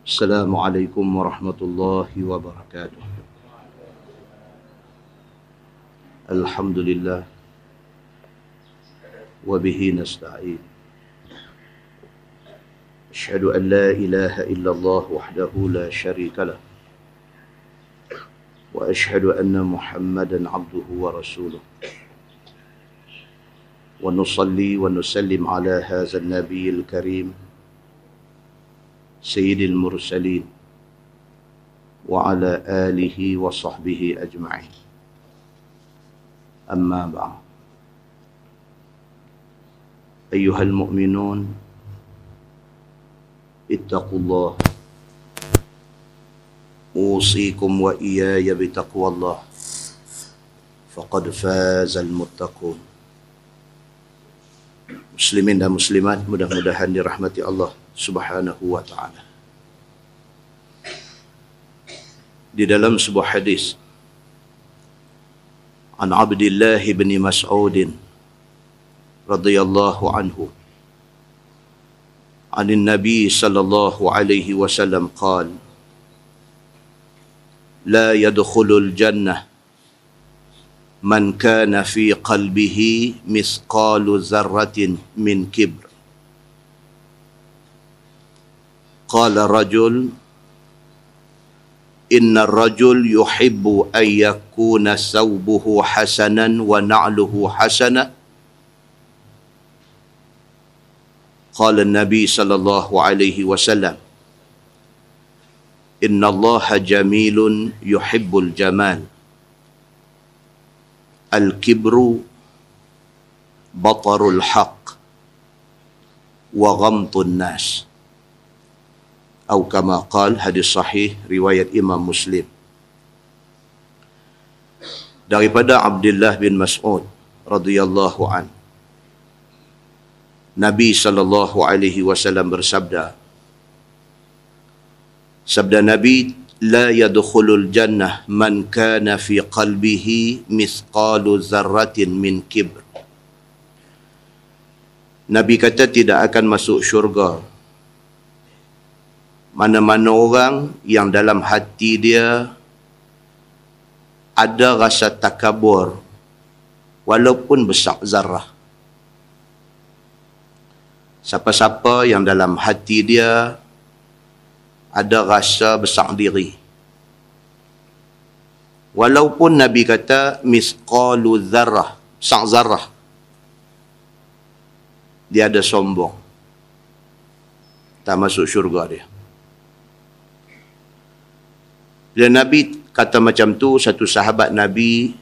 السلام عليكم ورحمة الله وبركاته. الحمد لله وبه نستعين. أشهد أن لا إله إلا الله وحده لا شريك له. وأشهد أن محمدا عبده ورسوله. ونصلي ونسلم على هذا النبي الكريم سيد المرسلين وعلى آله وصحبه أجمعين. أما بعد. أيها المؤمنون اتقوا الله. أوصيكم وإياي بتقوى الله. فقد فاز المتقون. muslimin dan muslimat mudah-mudahan Subhanahu wa taala. Di dalam sebuah hadis An Abdullah bin Mas'ud radhiyallahu anhu عن النبي صلى الله عليه وسلم قال لا يدخل الجنه من كان في قلبه مثقال ذرة من كبر قال الرجل إن الرجل يحب أن يكون ثوبه حسنا ونعله حسنا. قال النبي صلى الله عليه وسلم إن الله جميل يحب الجمال. الكبر بطر الحق وغمط الناس. atau kama qal hadis sahih riwayat Imam Muslim. Daripada Abdullah bin Mas'ud radhiyallahu an. Nabi sallallahu alaihi wasallam bersabda Sabda Nabi la yadkhulul jannah man kana fi qalbihi mithqalu dzarratin min kibr Nabi kata tidak akan masuk syurga mana-mana orang yang dalam hati dia ada rasa takabur walaupun besar zarah siapa-siapa yang dalam hati dia ada rasa besar diri. Walaupun Nabi kata misqalu zarrah, sang zarrah. Dia ada sombong. Tak masuk syurga dia. Bila Nabi kata macam tu, satu sahabat Nabi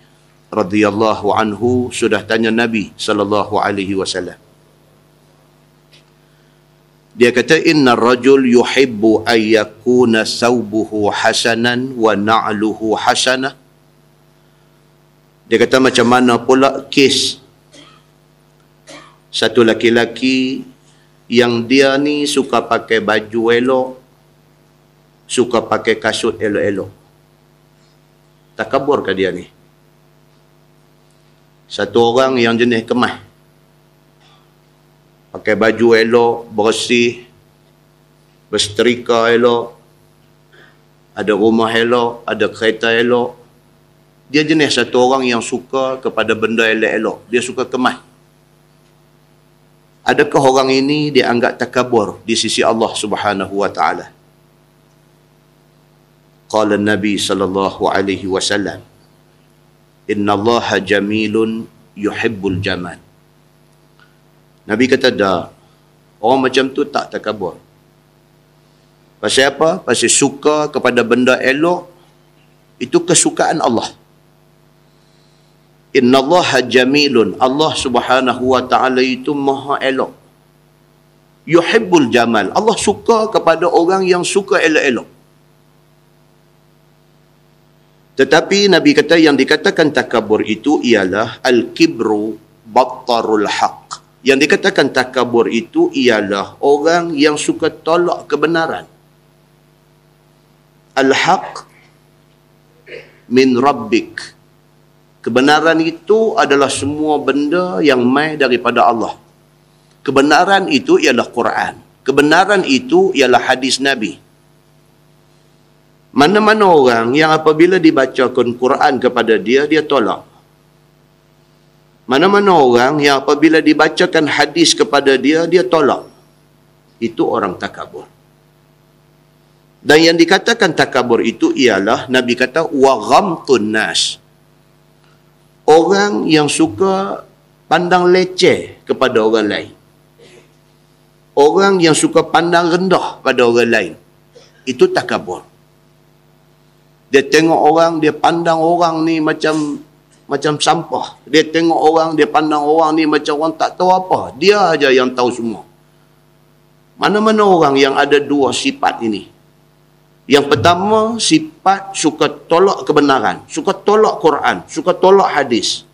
radhiyallahu anhu sudah tanya Nabi sallallahu alaihi wasallam. Dia kata inna rajul yuhibbu an yakuna thawbuhu hasanan wa na'luhu hasanah. Dia kata macam mana pula kes satu laki-laki yang dia ni suka pakai baju elok, suka pakai kasut elok-elok. Takabur ke dia ni? Satu orang yang jenis kemah pakai baju elok, bersih, bersetrika elok, ada rumah elok, ada kereta elok. Dia jenis satu orang yang suka kepada benda elok-elok. Dia suka kemas. Adakah orang ini dianggap takabur di sisi Allah Subhanahu wa taala? Qala Nabi sallallahu alaihi wasallam, "Inna Allah jamilun yuhibbul jamal." Nabi kata dah. Orang macam tu tak takabur. Pasal apa? Pasal suka kepada benda elok. Itu kesukaan Allah. Inna Allah jamilun. Allah subhanahu wa ta'ala itu maha elok. Yuhibbul jamal. Allah suka kepada orang yang suka elok-elok. Tetapi Nabi kata yang dikatakan takabur itu ialah al-kibru battarul haq. Yang dikatakan takabur itu ialah orang yang suka tolak kebenaran. Al-haq min rabbik. Kebenaran itu adalah semua benda yang mai daripada Allah. Kebenaran itu ialah Quran. Kebenaran itu ialah hadis Nabi. Mana-mana orang yang apabila dibacakan Quran kepada dia, dia tolak. Mana-mana orang yang apabila dibacakan hadis kepada dia, dia tolak. Itu orang takabur. Dan yang dikatakan takabur itu ialah Nabi kata wa ghamtun nas. Orang yang suka pandang leceh kepada orang lain. Orang yang suka pandang rendah pada orang lain. Itu takabur. Dia tengok orang, dia pandang orang ni macam macam sampah. Dia tengok orang, dia pandang orang ni macam orang tak tahu apa. Dia aja yang tahu semua. Mana-mana orang yang ada dua sifat ini. Yang pertama, sifat suka tolak kebenaran. Suka tolak Quran. Suka tolak hadis.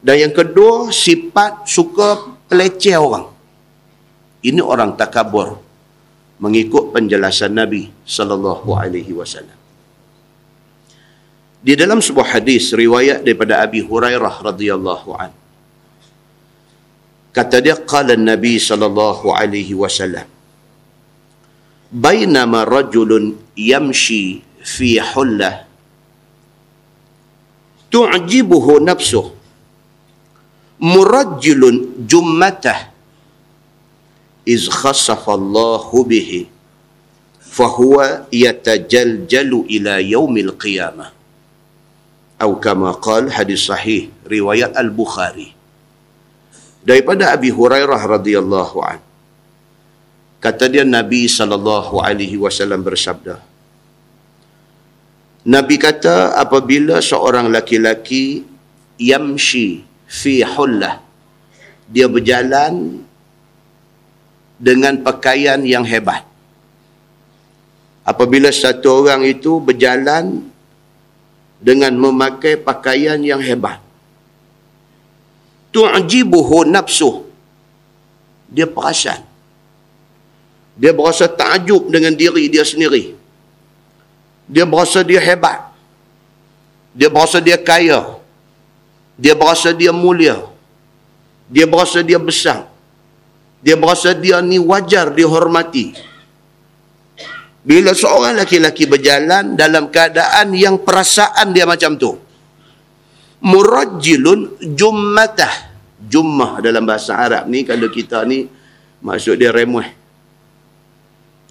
Dan yang kedua, sifat suka peleceh orang. Ini orang takabur mengikut penjelasan Nabi wasallam. Di dalam sebuah hadis riwayat daripada Abi Hurairah radhiyallahu an. Kata dia qala Nabi sallallahu alaihi wasallam Bainama rajulun yamshi fi hullah tu'jibuhu nafsuh murajjilun jummatah iz khasafa Allahu bihi fahuwa yatajaljalu ila yaumil qiyamah atau kama qal hadis sahih riwayat al-Bukhari. Daripada Abi Hurairah radhiyallahu an. Kata dia Nabi sallallahu alaihi wasallam bersabda Nabi kata apabila seorang laki-laki yamshi fi hullah dia berjalan dengan pakaian yang hebat. Apabila satu orang itu berjalan dengan memakai pakaian yang hebat. Tu'jibuhu nafsuh. Dia perasan. Dia berasa takjub dengan diri dia sendiri. Dia berasa dia hebat. Dia berasa dia kaya. Dia berasa dia mulia. Dia berasa dia besar. Dia berasa dia ni wajar dihormati. Bila seorang laki-laki berjalan dalam keadaan yang perasaan dia macam tu. Murajjilun jummatah. Jummah dalam bahasa Arab ni kalau kita ni maksud dia remuh.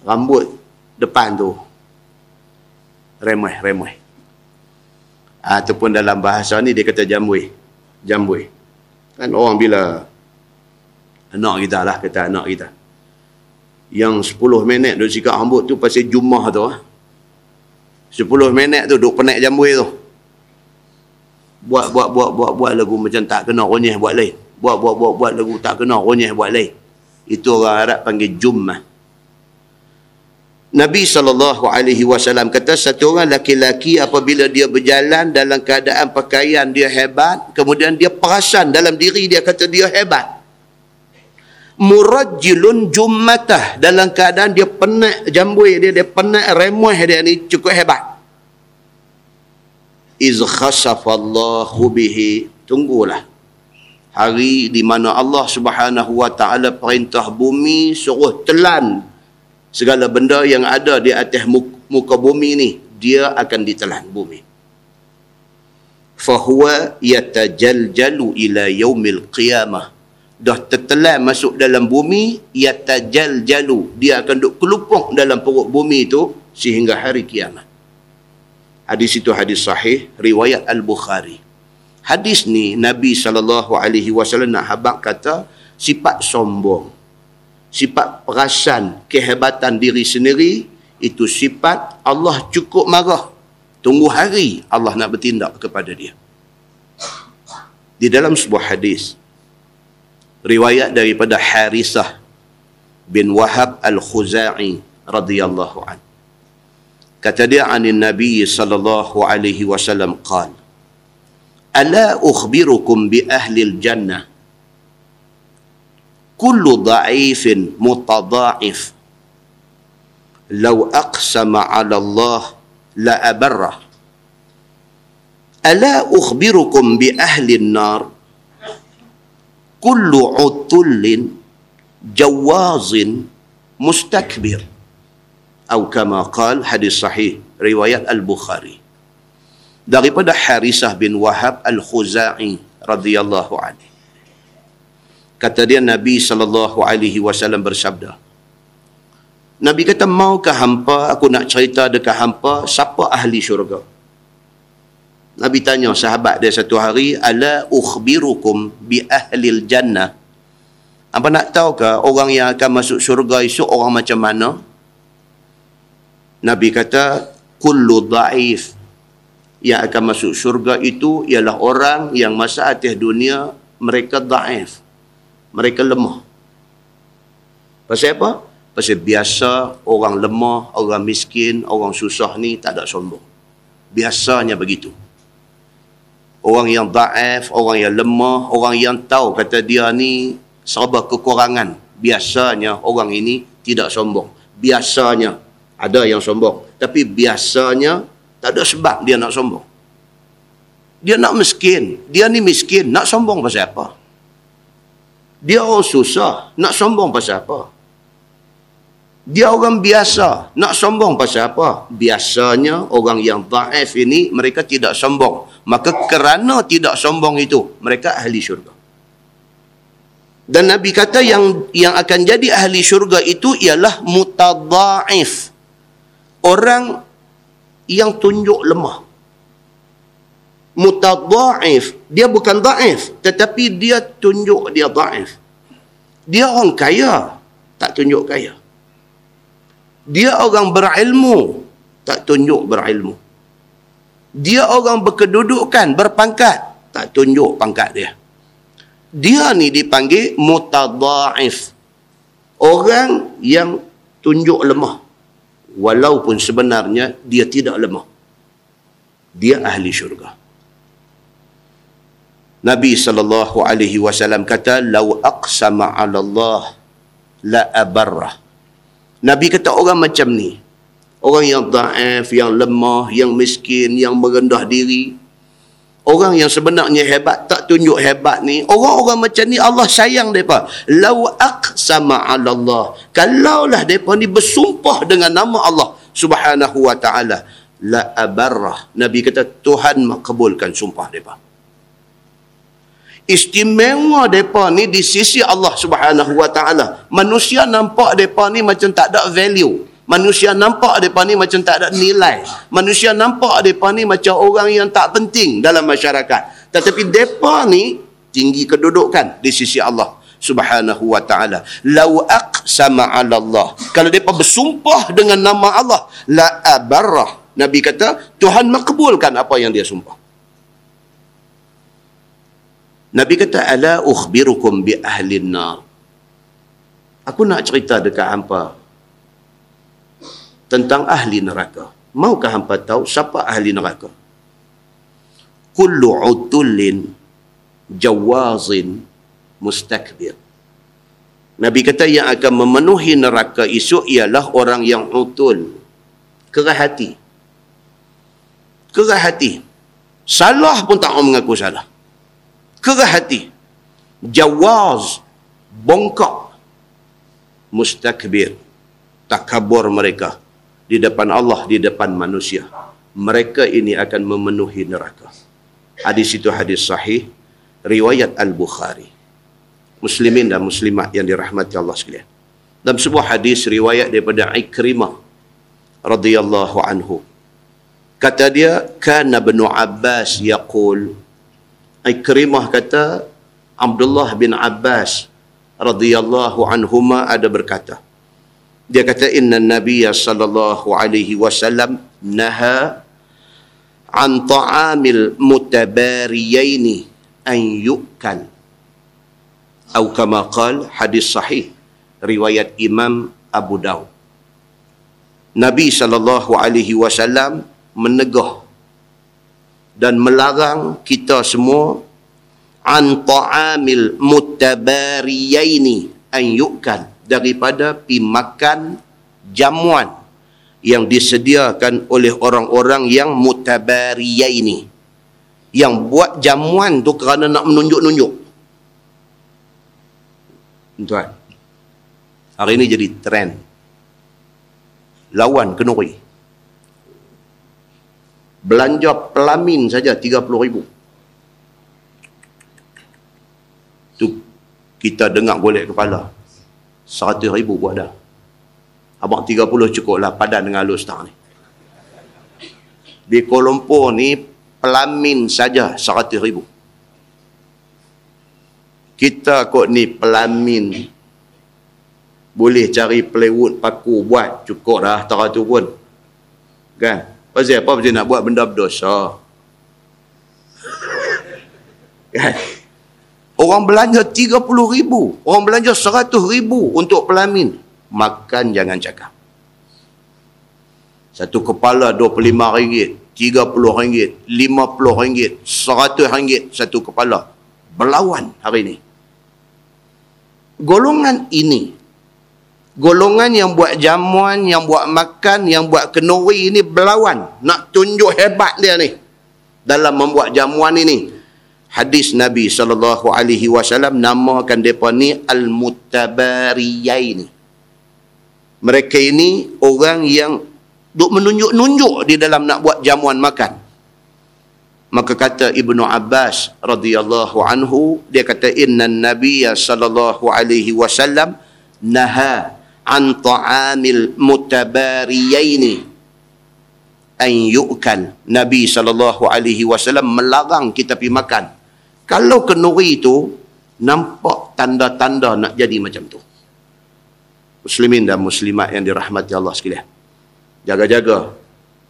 Rambut depan tu. Remuh, remuh. Ataupun dalam bahasa ni dia kata jambui. Jambui. Kan orang bila anak kita lah kata anak kita yang 10 minit duk sikat rambut tu pasal jumah tu ah. 10 minit tu duk penek jambui tu. Buat buat buat buat buat lagu macam tak kena ronyeh buat lain. Buat buat buat buat lagu tak kena ronyeh buat lain. Itu orang Arab panggil jumah. Nabi SAW kata satu orang laki-laki apabila dia berjalan dalam keadaan pakaian dia hebat kemudian dia perasan dalam diri dia kata dia hebat murajjilun jummatah. Dalam keadaan dia penat jambui dia dia penat remuh dia ni cukup hebat. Iz khasafallahu bihi. Tunggulah. Hari di mana Allah Subhanahu wa taala perintah bumi suruh telan segala benda yang ada di atas muka bumi ni dia akan ditelan bumi. Fahuwa yatajaljalu ila yaumil qiyamah dah tertelan masuk dalam bumi ia tajal jalu dia akan duk kelupuk dalam perut bumi itu sehingga hari kiamat. Hadis itu hadis sahih riwayat al-bukhari. Hadis ni nabi saw nak habaq kata sifat sombong sifat perasan kehebatan diri sendiri itu sifat Allah cukup marah. Tunggu hari Allah nak bertindak kepada dia. Di dalam sebuah hadis riwayat daripada Harisah bin Wahab Al-Khuzai radhiyallahu an. Kata dia anin Nabi sallallahu alaihi wasallam qal Ala ukhbirukum bi ahli al-jannah kullu dha'ifin mutadha'if law aqsama 'ala Allah la abarra Ala ukhbirukum bi ahli an-nar kullu utullin jawazin mustakbir. Atau kama qal hadis sahih riwayat al-Bukhari. Daripada Harisah bin Wahab al-Khuzai radhiyallahu anhu. Kata dia Nabi sallallahu alaihi wasallam bersabda Nabi kata maukah hampa aku nak cerita dekat hampa siapa ahli syurga Nabi tanya sahabat dia satu hari ala ukhbirukum bi ahli jannah apa nak tahu ke orang yang akan masuk syurga esok orang macam mana? Nabi kata, kullu da'if yang akan masuk syurga itu ialah orang yang masa atas dunia mereka da'if. Mereka lemah. Pasal apa? Pasal biasa orang lemah, orang miskin, orang susah ni tak ada sombong. Biasanya begitu. Orang yang da'if, orang yang lemah, orang yang tahu kata dia ni serba kekurangan. Biasanya orang ini tidak sombong. Biasanya ada yang sombong. Tapi biasanya tak ada sebab dia nak sombong. Dia nak miskin. Dia ni miskin. Nak sombong pasal apa? Dia orang susah. Nak sombong pasal apa? Dia orang biasa. Nak sombong pasal apa? Biasanya orang yang da'if ini mereka tidak sombong. Maka kerana tidak sombong itu, mereka ahli syurga. Dan Nabi kata yang yang akan jadi ahli syurga itu ialah mutadha'if. Orang yang tunjuk lemah. Mutadha'if. Dia bukan da'if. Tetapi dia tunjuk dia da'if. Dia orang kaya. Tak tunjuk kaya. Dia orang berilmu. Tak tunjuk berilmu. Dia orang berkedudukan, berpangkat. Tak tunjuk pangkat dia dia ni dipanggil mutadha'if orang yang tunjuk lemah walaupun sebenarnya dia tidak lemah dia ahli syurga Nabi sallallahu alaihi wasallam kata lau aqsama 'ala Allah la abarrah Nabi kata orang macam ni orang yang dhaif yang lemah yang miskin yang merendah diri orang yang sebenarnya hebat tak tunjuk hebat ni orang-orang macam ni Allah sayang depa lau aqsama 'ala Allah kalaulah depa ni bersumpah dengan nama Allah Subhanahu wa taala la abarrah. Nabi kata Tuhan makbulkan sumpah depa istimewa depa ni di sisi Allah Subhanahu wa taala manusia nampak depa ni macam tak ada value Manusia nampak mereka ni macam tak ada nilai. Manusia nampak mereka ni macam orang yang tak penting dalam masyarakat. Tetapi mereka ni tinggi kedudukan di sisi Allah subhanahu wa ta'ala. Lau aqsama ala Allah. Kalau mereka bersumpah dengan nama Allah. La abarrah. Nabi kata, Tuhan makbulkan apa yang dia sumpah. Nabi kata, Ala ukhbirukum bi ahlin nar. Aku nak cerita dekat hampa tentang ahli neraka. Maukah hampa tahu siapa ahli neraka? Kullu utullin jawazin mustakbir. Nabi kata yang akan memenuhi neraka esok ialah orang yang utul. Kerah hati. Kerah hati. Salah pun tak mau mengaku salah. Kerah hati. Jawaz. Bongkok. Mustakbir. Takabur mereka di depan Allah, di depan manusia. Mereka ini akan memenuhi neraka. Hadis itu hadis sahih, riwayat Al-Bukhari. Muslimin dan muslimat yang dirahmati Allah sekalian. Dalam sebuah hadis riwayat daripada Ikrimah radhiyallahu anhu. Kata dia, kana bin Abbas yaqul Ikrimah kata Abdullah bin Abbas radhiyallahu anhuma ada berkata, dia kata inna nabiyya sallallahu alaihi wasallam naha an ta'amil mutabariyaini an yu'kal. Atau kama qal hadis sahih riwayat Imam Abu Daud. Nabi sallallahu alaihi wasallam menegah dan melarang kita semua an ta'amil mutabariyaini an yu'kal daripada pi makan jamuan yang disediakan oleh orang-orang yang mutabariyah ini yang buat jamuan tu kerana nak menunjuk-nunjuk. Tuan hari ini jadi trend. Lawan kenuri. Belanja pelamin saja 30 ribu. Tu kita dengar golek kepala. 100 ribu buat dah. Abang 30 cukup lah padan dengan halus tak ni. Di Kuala Lumpur ni pelamin saja 100 ribu. Kita kot ni pelamin boleh cari plywood paku buat cukup dah tak tu pun. Kan? Pasal apa pasal nak buat benda berdosa. Kan? Orang belanja 30 ribu. Orang belanja 100 ribu untuk pelamin. Makan jangan cakap. Satu kepala RM25, RM30, RM50, RM100 satu kepala. Berlawan hari ini. Golongan ini, golongan yang buat jamuan, yang buat makan, yang buat kenuri ini berlawan. Nak tunjuk hebat dia ni. Dalam membuat jamuan ini hadis Nabi sallallahu alaihi wasallam namakan depa ni al-mutabariyaini. Mereka ini orang yang duk menunjuk-nunjuk di dalam nak buat jamuan makan. Maka kata Ibnu Abbas radhiyallahu anhu dia kata inna nabiyya sallallahu alaihi wasallam naha an ta'amil mutabariyaini an yu'kal Nabi sallallahu alaihi wasallam melarang kita pergi makan kalau kenuri itu nampak tanda-tanda nak jadi macam tu. Muslimin dan muslimat yang dirahmati Allah sekalian. Jaga-jaga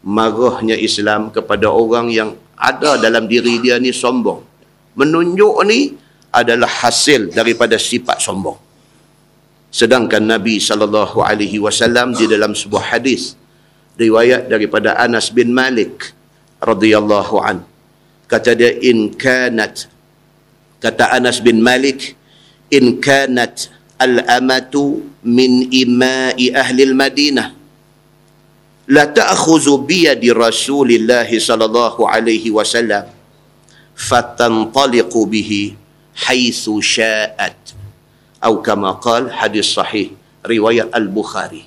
marahnya Islam kepada orang yang ada dalam diri dia ni sombong. Menunjuk ni adalah hasil daripada sifat sombong. Sedangkan Nabi sallallahu alaihi wasallam di dalam sebuah hadis riwayat daripada Anas bin Malik radhiyallahu an. Kata dia in kanat kata Anas bin Malik in kanat al-amatu min imai ahli al-Madinah. La ta'khuzu bi yadi Rasulillah sallallahu alaihi wasallam fatantaliqu bihi haitsu sya'at atau kama qal hadis sahih riwayat al-Bukhari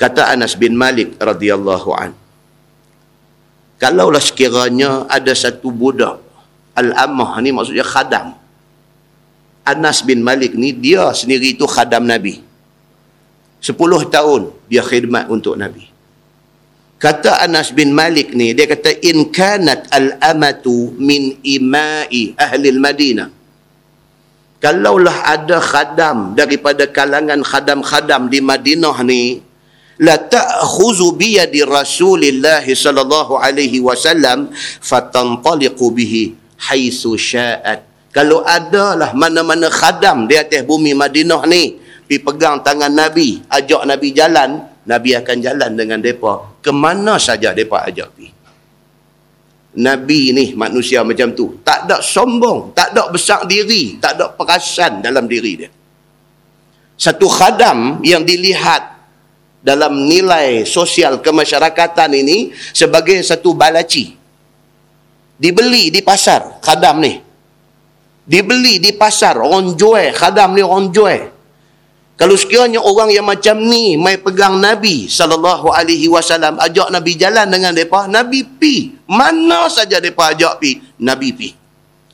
kata Anas bin Malik radhiyallahu an kalaulah sekiranya ada satu budak Al-Ammah ni maksudnya khadam. Anas bin Malik ni dia sendiri itu khadam Nabi. Sepuluh tahun dia khidmat untuk Nabi. Kata Anas bin Malik ni, dia kata, In kanat al-amatu min imai ahli al-Madinah. Kalaulah ada khadam daripada kalangan khadam-khadam di Madinah ni, la ta'khuzu bi yadi Rasulillah sallallahu alaihi wasallam fatantaliqu bihi haitsu sya'at. Kalau adalah mana-mana khadam di atas bumi Madinah ni, pi pegang tangan Nabi, ajak Nabi jalan, Nabi akan jalan dengan depa ke mana saja depa ajak pi. Nabi ni manusia macam tu, tak ada sombong, tak ada besar diri, tak ada perasan dalam diri dia. Satu khadam yang dilihat dalam nilai sosial kemasyarakatan ini sebagai satu balaci. Dibeli di pasar khadam ni. Dibeli di pasar orang jual khadam ni orang jual kalau sekiranya orang yang macam ni mai pegang Nabi sallallahu alaihi wasallam ajak Nabi jalan dengan depa Nabi pi. Mana saja depa ajak pi Nabi pi.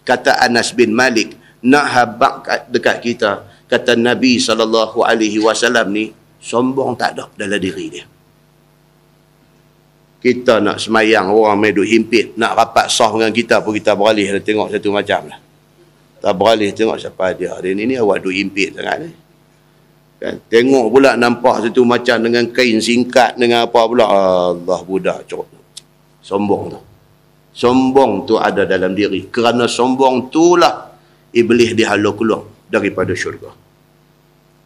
Kata Anas bin Malik nak habaq dekat kita kata Nabi sallallahu alaihi wasallam ni sombong tak ada dalam diri dia. Kita nak semayang orang main duk himpit nak rapat sah dengan kita pun kita beralih dan tengok satu macam lah. Tak beralih tengok siapa dia. Dia ni, ni awak duk himpit sangat ni kan? tengok pula nampak satu macam dengan kain singkat dengan apa pula Allah budak cok sombong tu sombong tu ada dalam diri kerana sombong tu lah iblis dihalau keluar daripada syurga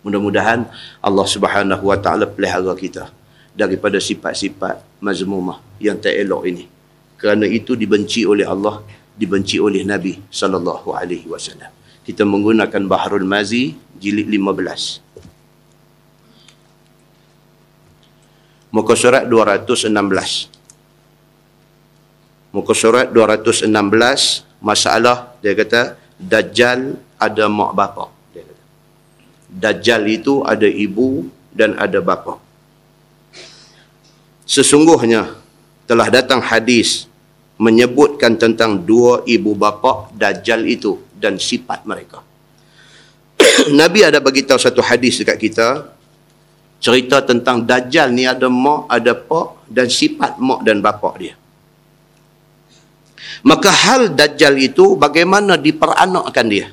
mudah-mudahan Allah subhanahu wa ta'ala pelihara kita daripada sifat-sifat mazmumah yang tak elok ini. Kerana itu dibenci oleh Allah, dibenci oleh Nabi sallallahu alaihi wasallam. Kita menggunakan Bahrul Mazi jilid 15. Muka surat 216. Muka surat 216 masalah dia kata Dajjal ada mak bapak. Dia kata. Dajjal itu ada ibu dan ada bapa sesungguhnya telah datang hadis menyebutkan tentang dua ibu bapa dajjal itu dan sifat mereka. Nabi ada bagi tahu satu hadis dekat kita cerita tentang Dajjal ni ada mak, ada pak dan sifat mak dan bapak dia. Maka hal Dajjal itu bagaimana diperanakkan dia?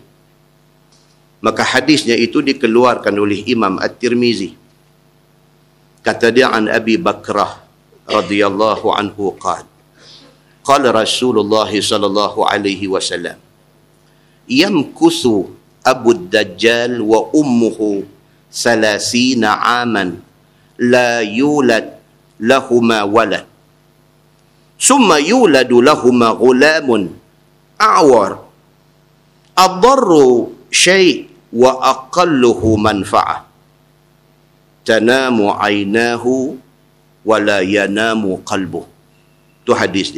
Maka hadisnya itu dikeluarkan oleh Imam At-Tirmizi. Kata dia an Abi Bakrah radhiyallahu anhu qad. Qala Rasulullah sallallahu alaihi wasallam. Yamkusu Abu Dajjal wa ummuhu ثلاثين عاما لا يولد لهما ولد. ثم يولد لهما غلام أعور. أضر شيء وأقله منفعة. تنام عيناه ولا ينام قلبه. Tu hadis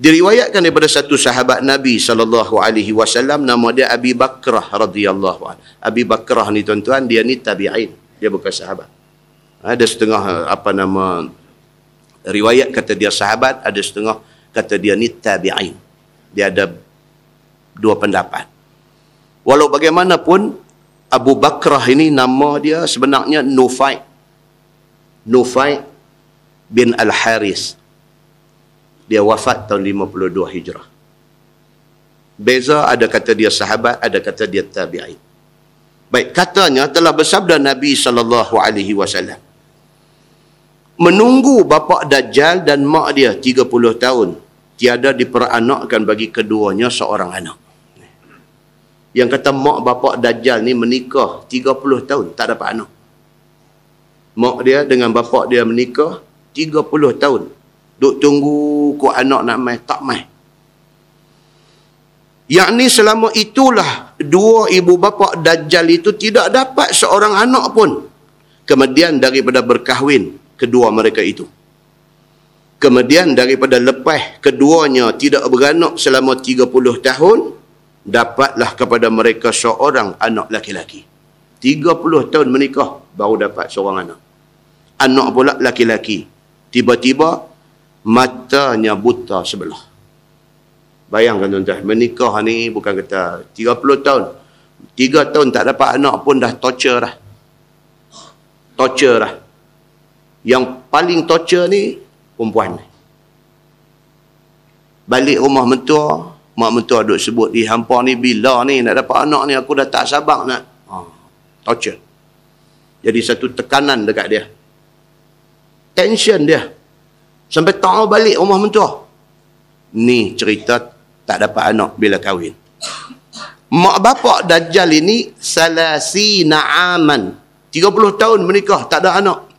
diriwayatkan daripada satu sahabat Nabi sallallahu alaihi wasallam nama dia Abi Bakrah radhiyallahu anhu. Abi Bakrah ni tuan-tuan dia ni tabi'in, dia bukan sahabat. Ada setengah apa nama riwayat kata dia sahabat, ada setengah kata dia ni tabi'in. Dia ada dua pendapat. Walau bagaimanapun Abu Bakrah ini nama dia sebenarnya Nufai. Nufai bin Al-Haris dia wafat tahun 52 Hijrah. Beza ada kata dia sahabat, ada kata dia tabi'in. Baik, katanya telah bersabda Nabi sallallahu alaihi wasallam. Menunggu bapa Dajjal dan mak dia 30 tahun tiada diperanakkan bagi keduanya seorang anak. Yang kata mak bapa Dajjal ni menikah 30 tahun tak dapat anak. Mak dia dengan bapa dia menikah 30 tahun Duk tunggu ku anak nak mai, tak mai. Yang ni selama itulah dua ibu bapa Dajjal itu tidak dapat seorang anak pun. Kemudian daripada berkahwin kedua mereka itu. Kemudian daripada lepas keduanya tidak beranak selama 30 tahun, dapatlah kepada mereka seorang anak laki-laki. 30 tahun menikah baru dapat seorang anak. Anak pula laki-laki. Tiba-tiba matanya buta sebelah. Bayangkan tuan-tuan, menikah ni bukan kata 30 tahun. 3 tahun tak dapat anak pun dah torture dah. Torture dah. Yang paling torture ni, perempuan ni. Balik rumah mentua, mak mentua duk sebut, di hampa ni bila ni nak dapat anak ni, aku dah tak sabar nak. Ha, torture. Jadi satu tekanan dekat dia. Tension dia. Sampai tak balik rumah mentua. Ni cerita tak dapat anak bila kahwin. Mak bapak Dajjal ini salasi na'aman. 30 tahun menikah tak ada anak.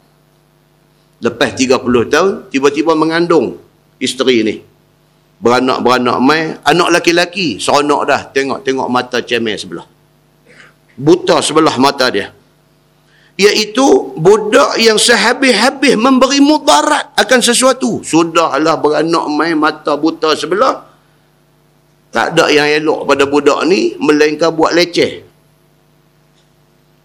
Lepas 30 tahun tiba-tiba mengandung isteri ni. Beranak-beranak mai, anak laki-laki seronok dah tengok-tengok mata cemeh sebelah. Buta sebelah mata dia iaitu budak yang sehabis-habis memberi mudarat akan sesuatu. Sudahlah beranak main mata buta sebelah. Tak ada yang elok pada budak ni melainkan buat leceh.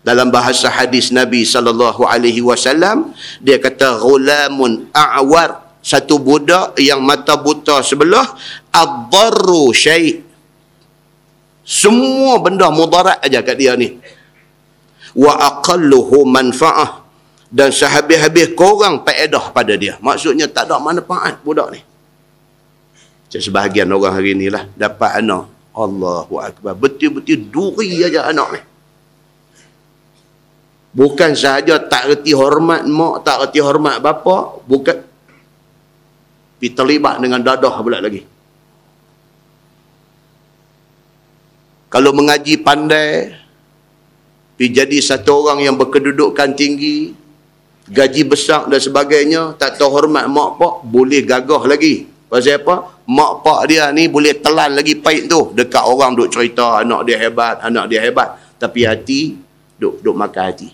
Dalam bahasa hadis Nabi sallallahu alaihi wasallam dia kata ghulamun a'war satu budak yang mata buta sebelah ad-darru syai' semua benda mudarat aja kat dia ni wa aqalluhu manfa'ah. Dan sehabis-habis korang faedah pada dia. Maksudnya tak ada manfaat budak ni. Macam sebahagian orang hari ni lah dapat anak. Allahu Akbar. Betul-betul duri aja anak ni. Bukan sahaja tak reti hormat mak tak reti hormat bapa bukan. Pergi terlibat dengan dadah pula lagi. Kalau mengaji pandai pergi jadi satu orang yang berkedudukan tinggi, gaji besar dan sebagainya, tak tahu hormat mak pak, boleh gagah lagi. Pasal apa? Mak pak dia ni boleh telan lagi pahit tu. Dekat orang duk cerita anak dia hebat, anak dia hebat. Tapi hati, duk, duk makan hati.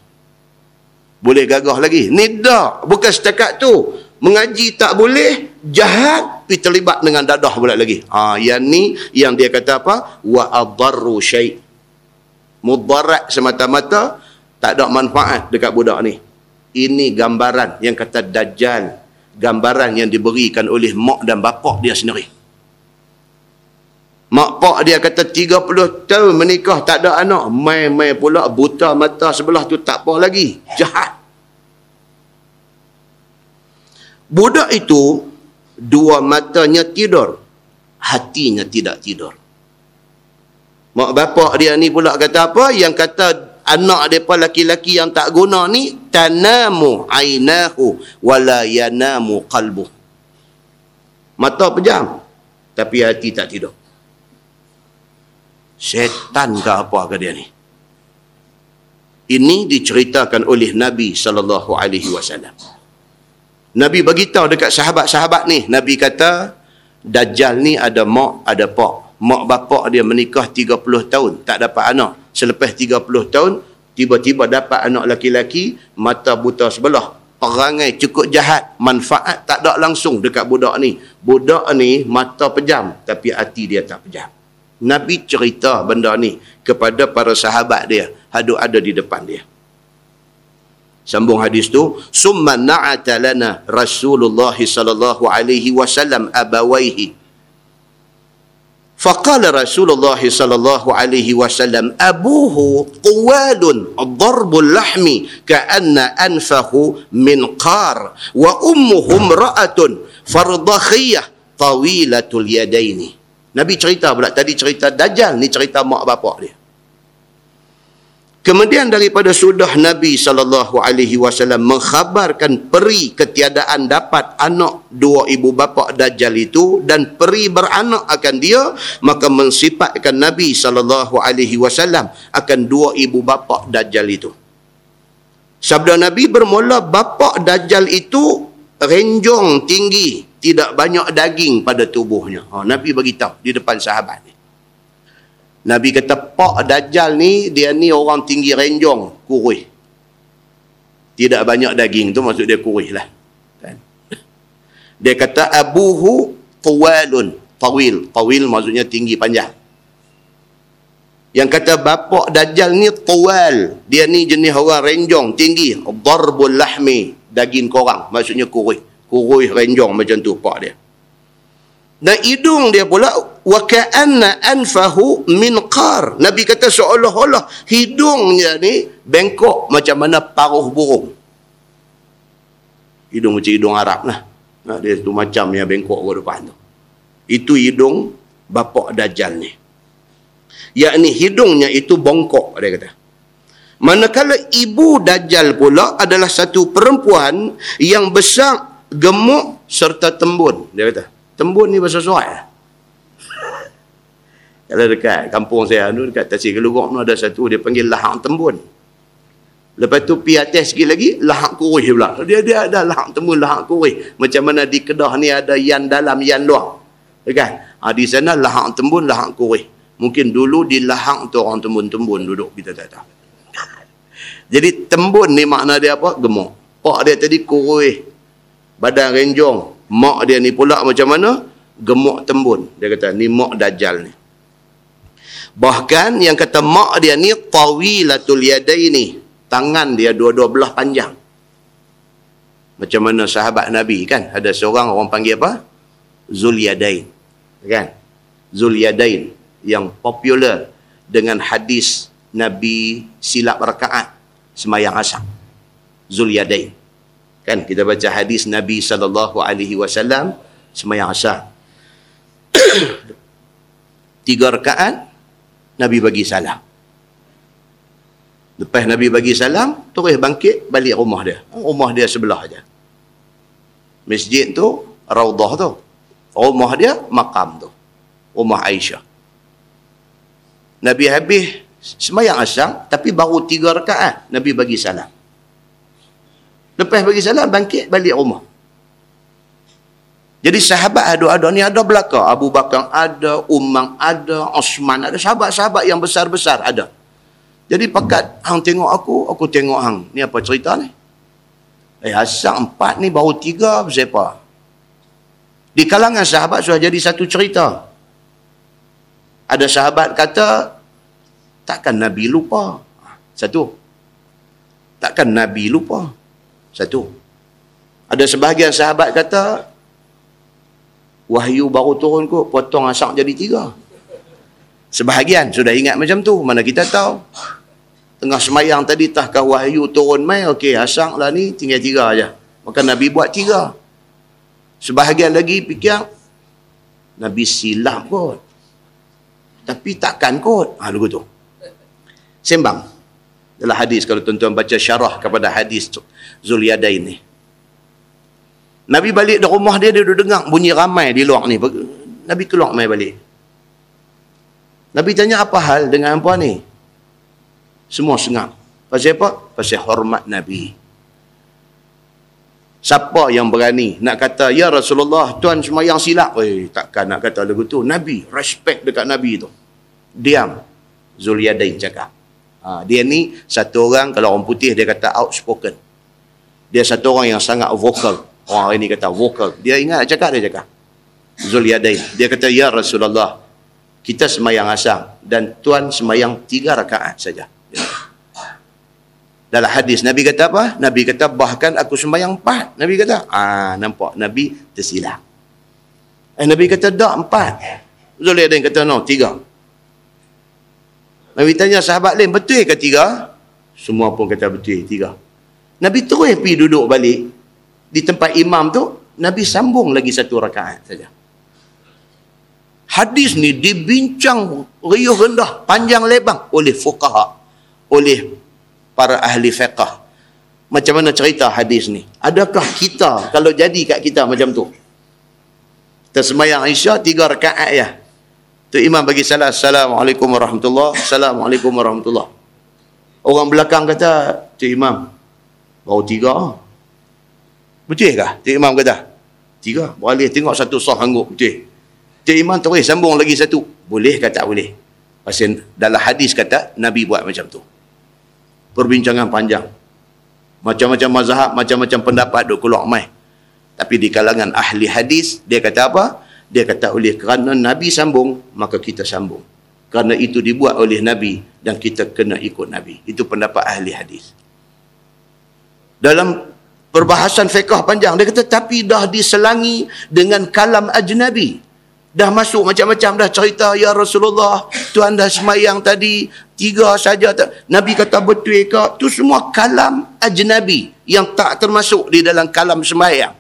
Boleh gagah lagi. Ni dah. Bukan setakat tu. Mengaji tak boleh, jahat, pergi terlibat dengan dadah pula lagi. Ha, yang ni, yang dia kata apa? Wa adarru syait mudarat semata-mata tak ada manfaat dekat budak ni ini gambaran yang kata Dajjal. Gambaran yang diberikan oleh mak dan bapak dia sendiri. Mak pak dia kata 30 tahun menikah tak ada anak. Mai-mai pula buta mata sebelah tu tak apa lagi. Jahat. Budak itu dua matanya tidur. Hatinya tidak tidur. Mak bapak dia ni pula kata apa? Yang kata anak depa laki-laki yang tak guna ni tanamu ainahu wala yanamu qalbu. Mata pejam tapi hati tak tidur. Setan ke apa ke dia ni? Ini diceritakan oleh Nabi sallallahu alaihi wasallam. Nabi bagi tahu dekat sahabat-sahabat ni, Nabi kata Dajjal ni ada mak, ada pak. Mak bapak dia menikah 30 tahun, tak dapat anak. Selepas 30 tahun, tiba-tiba dapat anak laki-laki, mata buta sebelah. Perangai cukup jahat, manfaat tak ada langsung dekat budak ni. Budak ni mata pejam, tapi hati dia tak pejam. Nabi cerita benda ni kepada para sahabat dia. Haduk ada di depan dia. Sambung hadis tu, summa na'ata lana Rasulullah sallallahu alaihi wasallam abawaihi. Faqala Rasulullah sallallahu alaihi wasallam abuhu quwalun darbul lahmi ka'anna anfahu min qar wa ummuhu ra'atun fardakhiyah tawilatul yadaini. Nabi cerita pula tadi cerita dajjal ni cerita mak bapak dia. Kemudian daripada sudah Nabi SAW mengkhabarkan peri ketiadaan dapat anak dua ibu bapa Dajjal itu dan peri beranak akan dia, maka mensifatkan Nabi SAW akan dua ibu bapa Dajjal itu. Sabda Nabi bermula bapa Dajjal itu renjong tinggi tidak banyak daging pada tubuhnya. Ha, Nabi beritahu di depan sahabat ni. Nabi kata, Pak Dajjal ni, dia ni orang tinggi renjong, kurih. Tidak banyak daging tu maksud dia kurih lah. Kan? Dia kata, Abuhu tuwalun, tawil. Tawil maksudnya tinggi panjang. Yang kata bapak Dajjal ni tuwal. Dia ni jenis orang renjong, tinggi. Darbul lahmi, daging korang. Maksudnya kurih kurui renjong macam tu pak dia dan hidung dia pula wa ka'anna anfahu min qar. Nabi kata seolah-olah hidungnya ni bengkok macam mana paruh burung. Hidung macam hidung Arab lah. Nah, dia tu macam yang bengkok ke depan tu. Itu hidung bapak dajjal ni. Yakni hidungnya itu bongkok dia kata. Manakala ibu dajjal pula adalah satu perempuan yang besar gemuk serta tembun dia kata tembun ni bahasa suat lah. kalau dekat kampung saya tu dekat Tasik Kelurok tu ada satu dia panggil lahang tembun. Lepas tu pi atas sikit lagi lahak kurih pula. Dia dia ada lahak tembun lahak kurih. Macam mana di Kedah ni ada yan dalam yan luar. Kan ha, di sana lahak tembun lahak kurih. Mungkin dulu di lahak tu orang tembun-tembun duduk kita tak tahu. Jadi tembun ni makna dia apa? Gemuk. Pak dia tadi kurih. Badan renjong mak dia ni pula macam mana? Gemuk tembun. Dia kata ni mak dajjal ni. Bahkan yang kata mak dia ni tawilatul yadaini tangan dia dua-dua belah panjang. Macam mana sahabat nabi kan? Ada seorang orang panggil apa? Zulyadain. Kan? Zulyadain yang popular dengan hadis nabi silap rakaat semayang asar. Zulyadain Kan kita baca hadis Nabi sallallahu alaihi wasallam sembahyang asar. Tiga rakaat Nabi bagi salam. Lepas Nabi bagi salam, terus bangkit balik rumah dia. Rumah dia sebelah aja. Masjid tu Raudhah tu. Rumah dia makam tu. Rumah Aisyah. Nabi habis sembahyang asar tapi baru tiga rakaat Nabi bagi salam. Lepas bagi salam, bangkit balik rumah. Jadi sahabat ada-ada ni ada belakang. Abu Bakar ada, Umar ada, Osman ada. Sahabat-sahabat yang besar-besar ada. Jadi pakat hang tengok aku, aku tengok hang. Ni apa cerita ni? Eh asal empat ni baru tiga siapa? Di kalangan sahabat sudah jadi satu cerita. Ada sahabat kata, takkan Nabi lupa. Satu. Takkan Nabi lupa. Satu. Ada sebahagian sahabat kata, wahyu baru turun kot, potong asak jadi tiga. Sebahagian sudah ingat macam tu, mana kita tahu. Tengah semayang tadi, tahkah wahyu turun mai, okey, asak lah ni, tinggal tiga aja. Maka Nabi buat tiga. Sebahagian lagi fikir, Nabi silap kot. Tapi takkan kot. Ha, lugu tu. Sembang. Dalam hadis, kalau tuan-tuan baca syarah kepada hadis Zuliyadain ni. Nabi balik dari rumah dia, dia duduk dengar bunyi ramai di luar ni. Nabi keluar mai balik. Nabi tanya apa hal dengan puan ni? Semua sengam. Pasal apa? Pasal hormat Nabi. Siapa yang berani nak kata, Ya Rasulullah, Tuan semayang silap. Eh, takkan nak kata lagu tu. Nabi, respect dekat Nabi tu. Diam. Zuliyadain cakap. Ha, dia ni satu orang, kalau orang putih dia kata outspoken. Dia satu orang yang sangat vocal. Orang hari ni kata vocal. Dia ingat cakap, dia cakap. Zuliyadain. Dia kata, Ya Rasulullah, kita semayang asam dan Tuan semayang tiga rakaat saja. Dalam hadis Nabi kata apa? Nabi kata bahkan aku sembahyang empat. Nabi kata, ah nampak Nabi tersilap. Eh Nabi kata tak empat. Yang kata no tiga. Nabi tanya sahabat lain betul ke tiga? Semua pun kata betul tiga. Nabi terus pergi duduk balik di tempat imam tu. Nabi sambung lagi satu rakaat saja. Hadis ni dibincang riuh rendah, panjang lebar oleh fuqaha, oleh para ahli fiqah. Macam mana cerita hadis ni? Adakah kita kalau jadi kat kita macam tu? Kita sembahyang Isya tiga rakaat ya. Tu imam bagi salam assalamualaikum warahmatullahi assalamualaikum warahmatullahi. Orang belakang kata, "Tu imam baru tiga." Betul ke? Tu imam kata, "Tiga." Boleh tengok satu sah angguk betul. Tu imam terus sambung lagi satu. Boleh ke tak boleh? Pasal dalam hadis kata Nabi buat macam tu perbincangan panjang. Macam-macam mazhab, macam-macam pendapat duk keluar mai. Tapi di kalangan ahli hadis, dia kata apa? Dia kata oleh kerana Nabi sambung, maka kita sambung. Kerana itu dibuat oleh Nabi dan kita kena ikut Nabi. Itu pendapat ahli hadis. Dalam perbahasan fiqah panjang, dia kata tapi dah diselangi dengan kalam ajnabi. Dah masuk macam-macam dah cerita ya Rasulullah. Tuan dah semayang tadi tiga saja Nabi kata betul ke? Tu semua kalam ajnabi yang tak termasuk di dalam kalam semayang.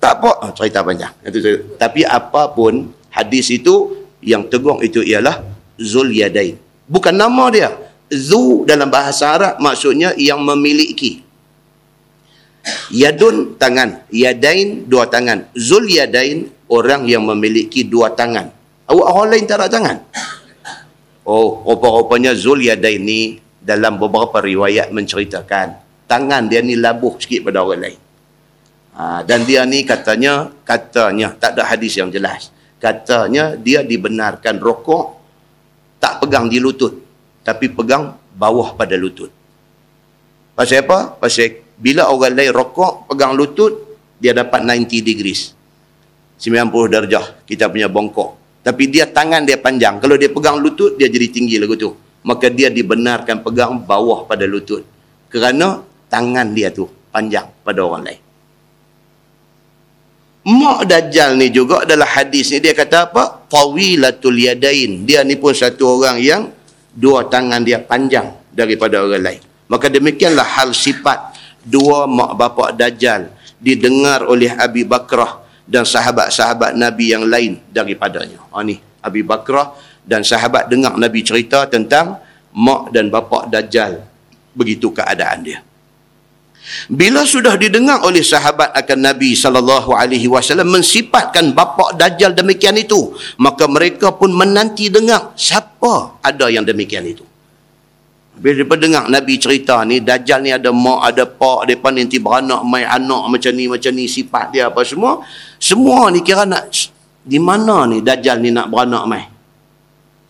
Tak apa. Oh, cerita panjang. Tapi apapun hadis itu yang tegung itu ialah Zul Yadain. Bukan nama dia. Zu dalam bahasa Arab maksudnya yang memiliki. Yadun tangan. Yadain dua tangan. Zul Yadain orang yang memiliki dua tangan. Awak orang lain tak ada tangan. Oh, rupa-rupanya Zul Yadain ni dalam beberapa riwayat menceritakan tangan dia ni labuh sikit pada orang lain. Ha, dan dia ni katanya, katanya, tak ada hadis yang jelas. Katanya dia dibenarkan rokok tak pegang di lutut. Tapi pegang bawah pada lutut. Pasal apa? Pasal bila orang lain rokok pegang lutut, dia dapat 90 degrees. 90 darjah kita punya bongkok. Tapi dia tangan dia panjang. Kalau dia pegang lutut, dia jadi tinggi lagu tu. Maka dia dibenarkan pegang bawah pada lutut. Kerana tangan dia tu panjang pada orang lain. Mak Dajjal ni juga adalah hadis ni. Dia kata apa? Tawilatul yadain. Dia ni pun satu orang yang dua tangan dia panjang daripada orang lain. Maka demikianlah hal sifat dua mak bapak Dajjal didengar oleh Abi Bakrah dan sahabat-sahabat Nabi yang lain daripadanya. Ha, ni Abi Bakrah dan sahabat dengar Nabi cerita tentang mak dan bapa Dajjal. Begitu keadaan dia. Bila sudah didengar oleh sahabat akan Nabi sallallahu alaihi wasallam mensifatkan bapa Dajjal demikian itu, maka mereka pun menanti dengar siapa ada yang demikian itu. Bila dia dengar Nabi cerita ni, Dajjal ni ada mak, ada pak, mereka nanti beranak, main anak macam ni, macam ni, sifat dia apa semua. Semua ni kira nak, di mana ni Dajjal ni nak beranak main?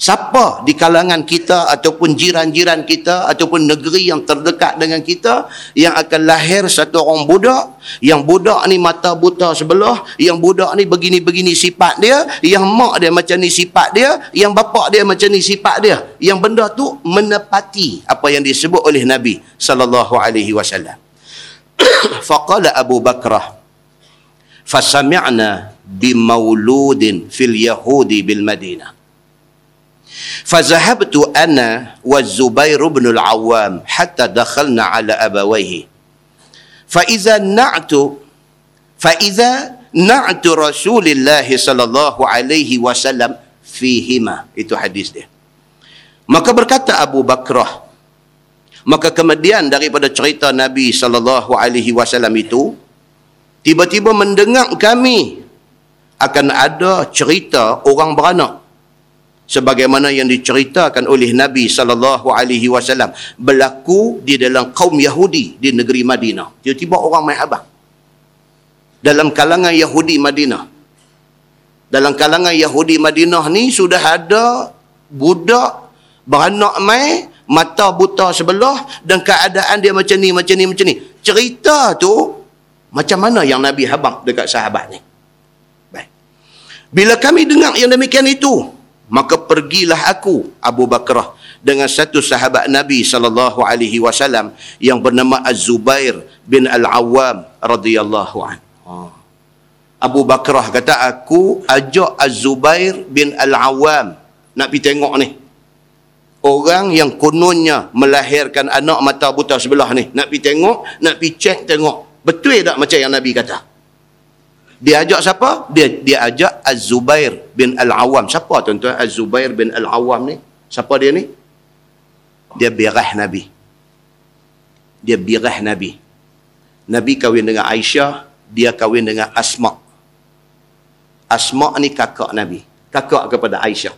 Siapa di kalangan kita ataupun jiran-jiran kita ataupun negeri yang terdekat dengan kita yang akan lahir satu orang budak yang budak ni mata buta sebelah yang budak ni begini-begini sifat dia yang mak dia macam ni sifat dia yang bapak dia macam ni sifat dia. Yang benda tu menepati apa yang disebut oleh Nabi sallallahu alaihi wasallam. Faqala Abu Bakrah fasami'na bimauludin fil yahudi bil Madinah Fazahabtu ana wa Zubair bin al-Awwam hatta dakhalna ala abawayhi. Fa idza na'tu fa idza na'tu Rasulillah sallallahu alaihi wasallam fihima. Itu hadis dia. Maka berkata Abu Bakrah Maka kemudian daripada cerita Nabi sallallahu alaihi wasallam itu tiba-tiba mendengar kami akan ada cerita orang beranak sebagaimana yang diceritakan oleh Nabi sallallahu alaihi wasallam berlaku di dalam kaum Yahudi di negeri Madinah. Tiba-tiba orang mai abang. Dalam kalangan Yahudi Madinah. Dalam kalangan Yahudi Madinah ni sudah ada budak beranak mai mata buta sebelah dan keadaan dia macam ni macam ni macam ni. Cerita tu macam mana yang Nabi habang dekat sahabat ni? Baik. Bila kami dengar yang demikian itu, maka pergilah aku Abu Bakrah dengan satu sahabat Nabi sallallahu alaihi wasallam yang bernama Az-Zubair bin Al-Awwam radhiyallahu an. Ha. Abu Bakrah kata aku ajak Az-Zubair bin Al-Awwam nak pergi tengok ni. Orang yang kononnya melahirkan anak mata buta sebelah ni. Nak pergi tengok, nak pergi cek tengok. Betul tak macam yang Nabi kata? Dia ajak siapa? Dia dia ajak Az-Zubair bin Al-Awwam. Siapa tuan-tuan Az-Zubair bin Al-Awwam ni? Siapa dia ni? Dia birah Nabi. Dia birah Nabi. Nabi kahwin dengan Aisyah, dia kahwin dengan Asma. Asma ni kakak Nabi. Kakak kepada Aisyah.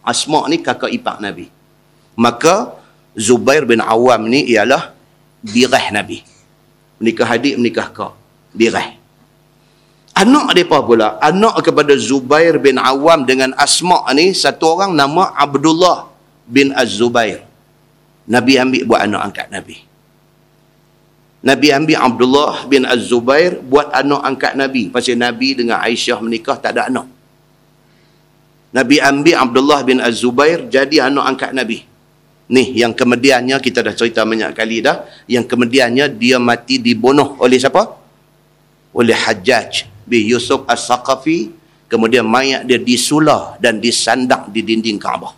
Asma ni kakak ipar Nabi. Maka Zubair bin Awam ni ialah birah Nabi. Menikah adik, menikah kak. Birah. Anak mereka pula, anak kepada Zubair bin Awam dengan Asma' ni, satu orang nama Abdullah bin Az-Zubair. Nabi ambil buat anak angkat Nabi. Nabi ambil Abdullah bin Az-Zubair buat anak angkat Nabi. Pasal Nabi dengan Aisyah menikah tak ada anak. Nabi ambil Abdullah bin Az-Zubair jadi anak angkat Nabi. Ni yang kemudiannya kita dah cerita banyak kali dah. Yang kemudiannya dia mati dibunuh oleh siapa? Oleh Hajjaj bin Yusuf As-Saqafi kemudian mayat dia disulah dan disandang di dinding Kaabah.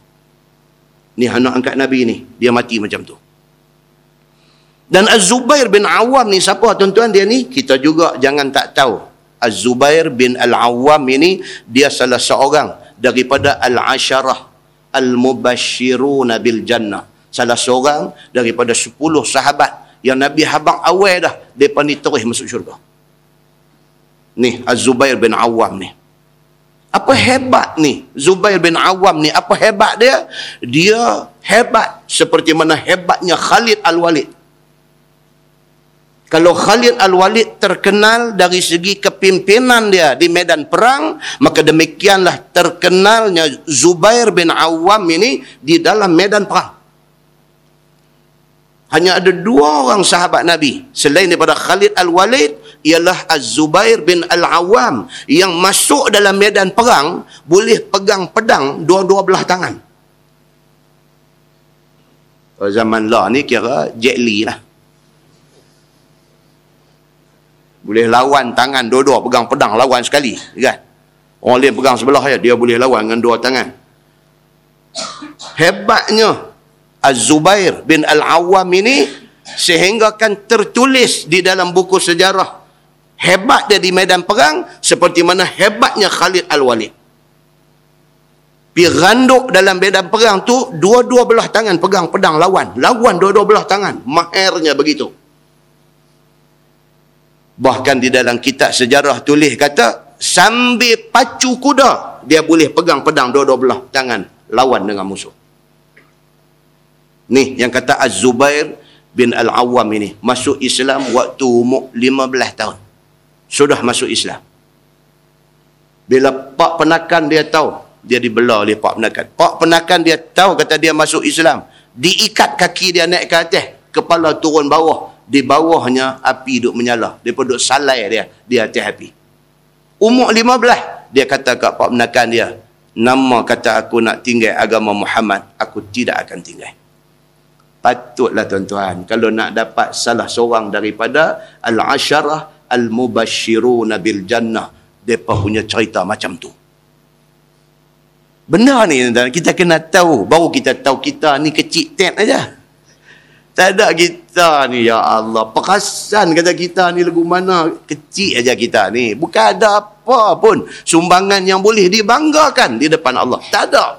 Ni anak angkat Nabi ni dia mati macam tu. Dan Az-Zubair bin Awam ni siapa tuan-tuan dia ni? Kita juga jangan tak tahu. Az-Zubair bin Al-Awam ini dia salah seorang daripada Al-Asharah Al-Mubashiruna bil Jannah. Salah seorang daripada 10 sahabat yang Nabi habang awal dah mereka ni terus masuk syurga ni Az-Zubair bin Awam ni. Apa hebat ni Zubair bin Awam ni? Apa hebat dia? Dia hebat seperti mana hebatnya Khalid Al-Walid. Kalau Khalid Al-Walid terkenal dari segi kepimpinan dia di medan perang, maka demikianlah terkenalnya Zubair bin Awam ini di dalam medan perang. Hanya ada dua orang sahabat Nabi selain daripada Khalid Al-Walid ialah Az-Zubair bin Al-Awam yang masuk dalam medan perang boleh pegang pedang dua-dua belah tangan. Zaman lah ni kira Jet Li lah. Boleh lawan tangan dua-dua pegang pedang lawan sekali. Kan? Orang lain pegang sebelah ya, dia boleh lawan dengan dua tangan. Hebatnya Az-Zubair bin Al-Awam ini sehingga kan tertulis di dalam buku sejarah hebat dia di medan perang seperti mana hebatnya Khalid Al-Walid. Pergi randuk dalam medan perang tu dua-dua belah tangan pegang pedang lawan. Lawan dua-dua belah tangan. Mahernya begitu. Bahkan di dalam kitab sejarah tulis kata sambil pacu kuda dia boleh pegang pedang dua-dua belah tangan lawan dengan musuh. Ni yang kata Az-Zubair bin Al-Awwam ini masuk Islam waktu umur 15 tahun sudah masuk Islam. Bila pak penakan dia tahu, dia dibelah oleh pak penakan. Pak penakan dia tahu kata dia masuk Islam. Diikat kaki dia naik ke atas, kepala turun bawah. Di bawahnya api duk menyala. Dia pun duk salai dia di atas api. Umur 15, dia kata kat pak penakan dia, nama kata aku nak tinggal agama Muhammad, aku tidak akan tinggal. Patutlah tuan-tuan kalau nak dapat salah seorang daripada al-asyarah al-mubashshiruna bil jannah depa punya cerita macam tu. Benar ni kita kena tahu baru kita tahu kita ni kecil tep aja. Tak ada kita ni, ya Allah. Perasan kata kita ni lagu mana. Kecil aja kita ni. Bukan ada apa pun sumbangan yang boleh dibanggakan di depan Allah. Tak ada.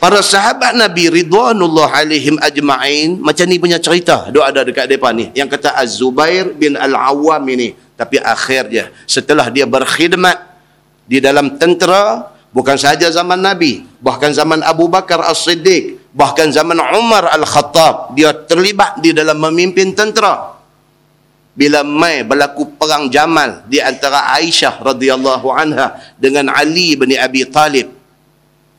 Para sahabat Nabi Ridwanullah alaihim ajma'in. Macam ni punya cerita. Dia ada dekat depan ni. Yang kata Az-Zubair bin Al-Awwam ini. Tapi akhirnya setelah dia berkhidmat di dalam tentera. Bukan sahaja zaman Nabi. Bahkan zaman Abu Bakar As-Siddiq bahkan zaman Umar Al-Khattab dia terlibat di dalam memimpin tentera bila mai berlaku perang Jamal di antara Aisyah radhiyallahu anha dengan Ali bin Abi Talib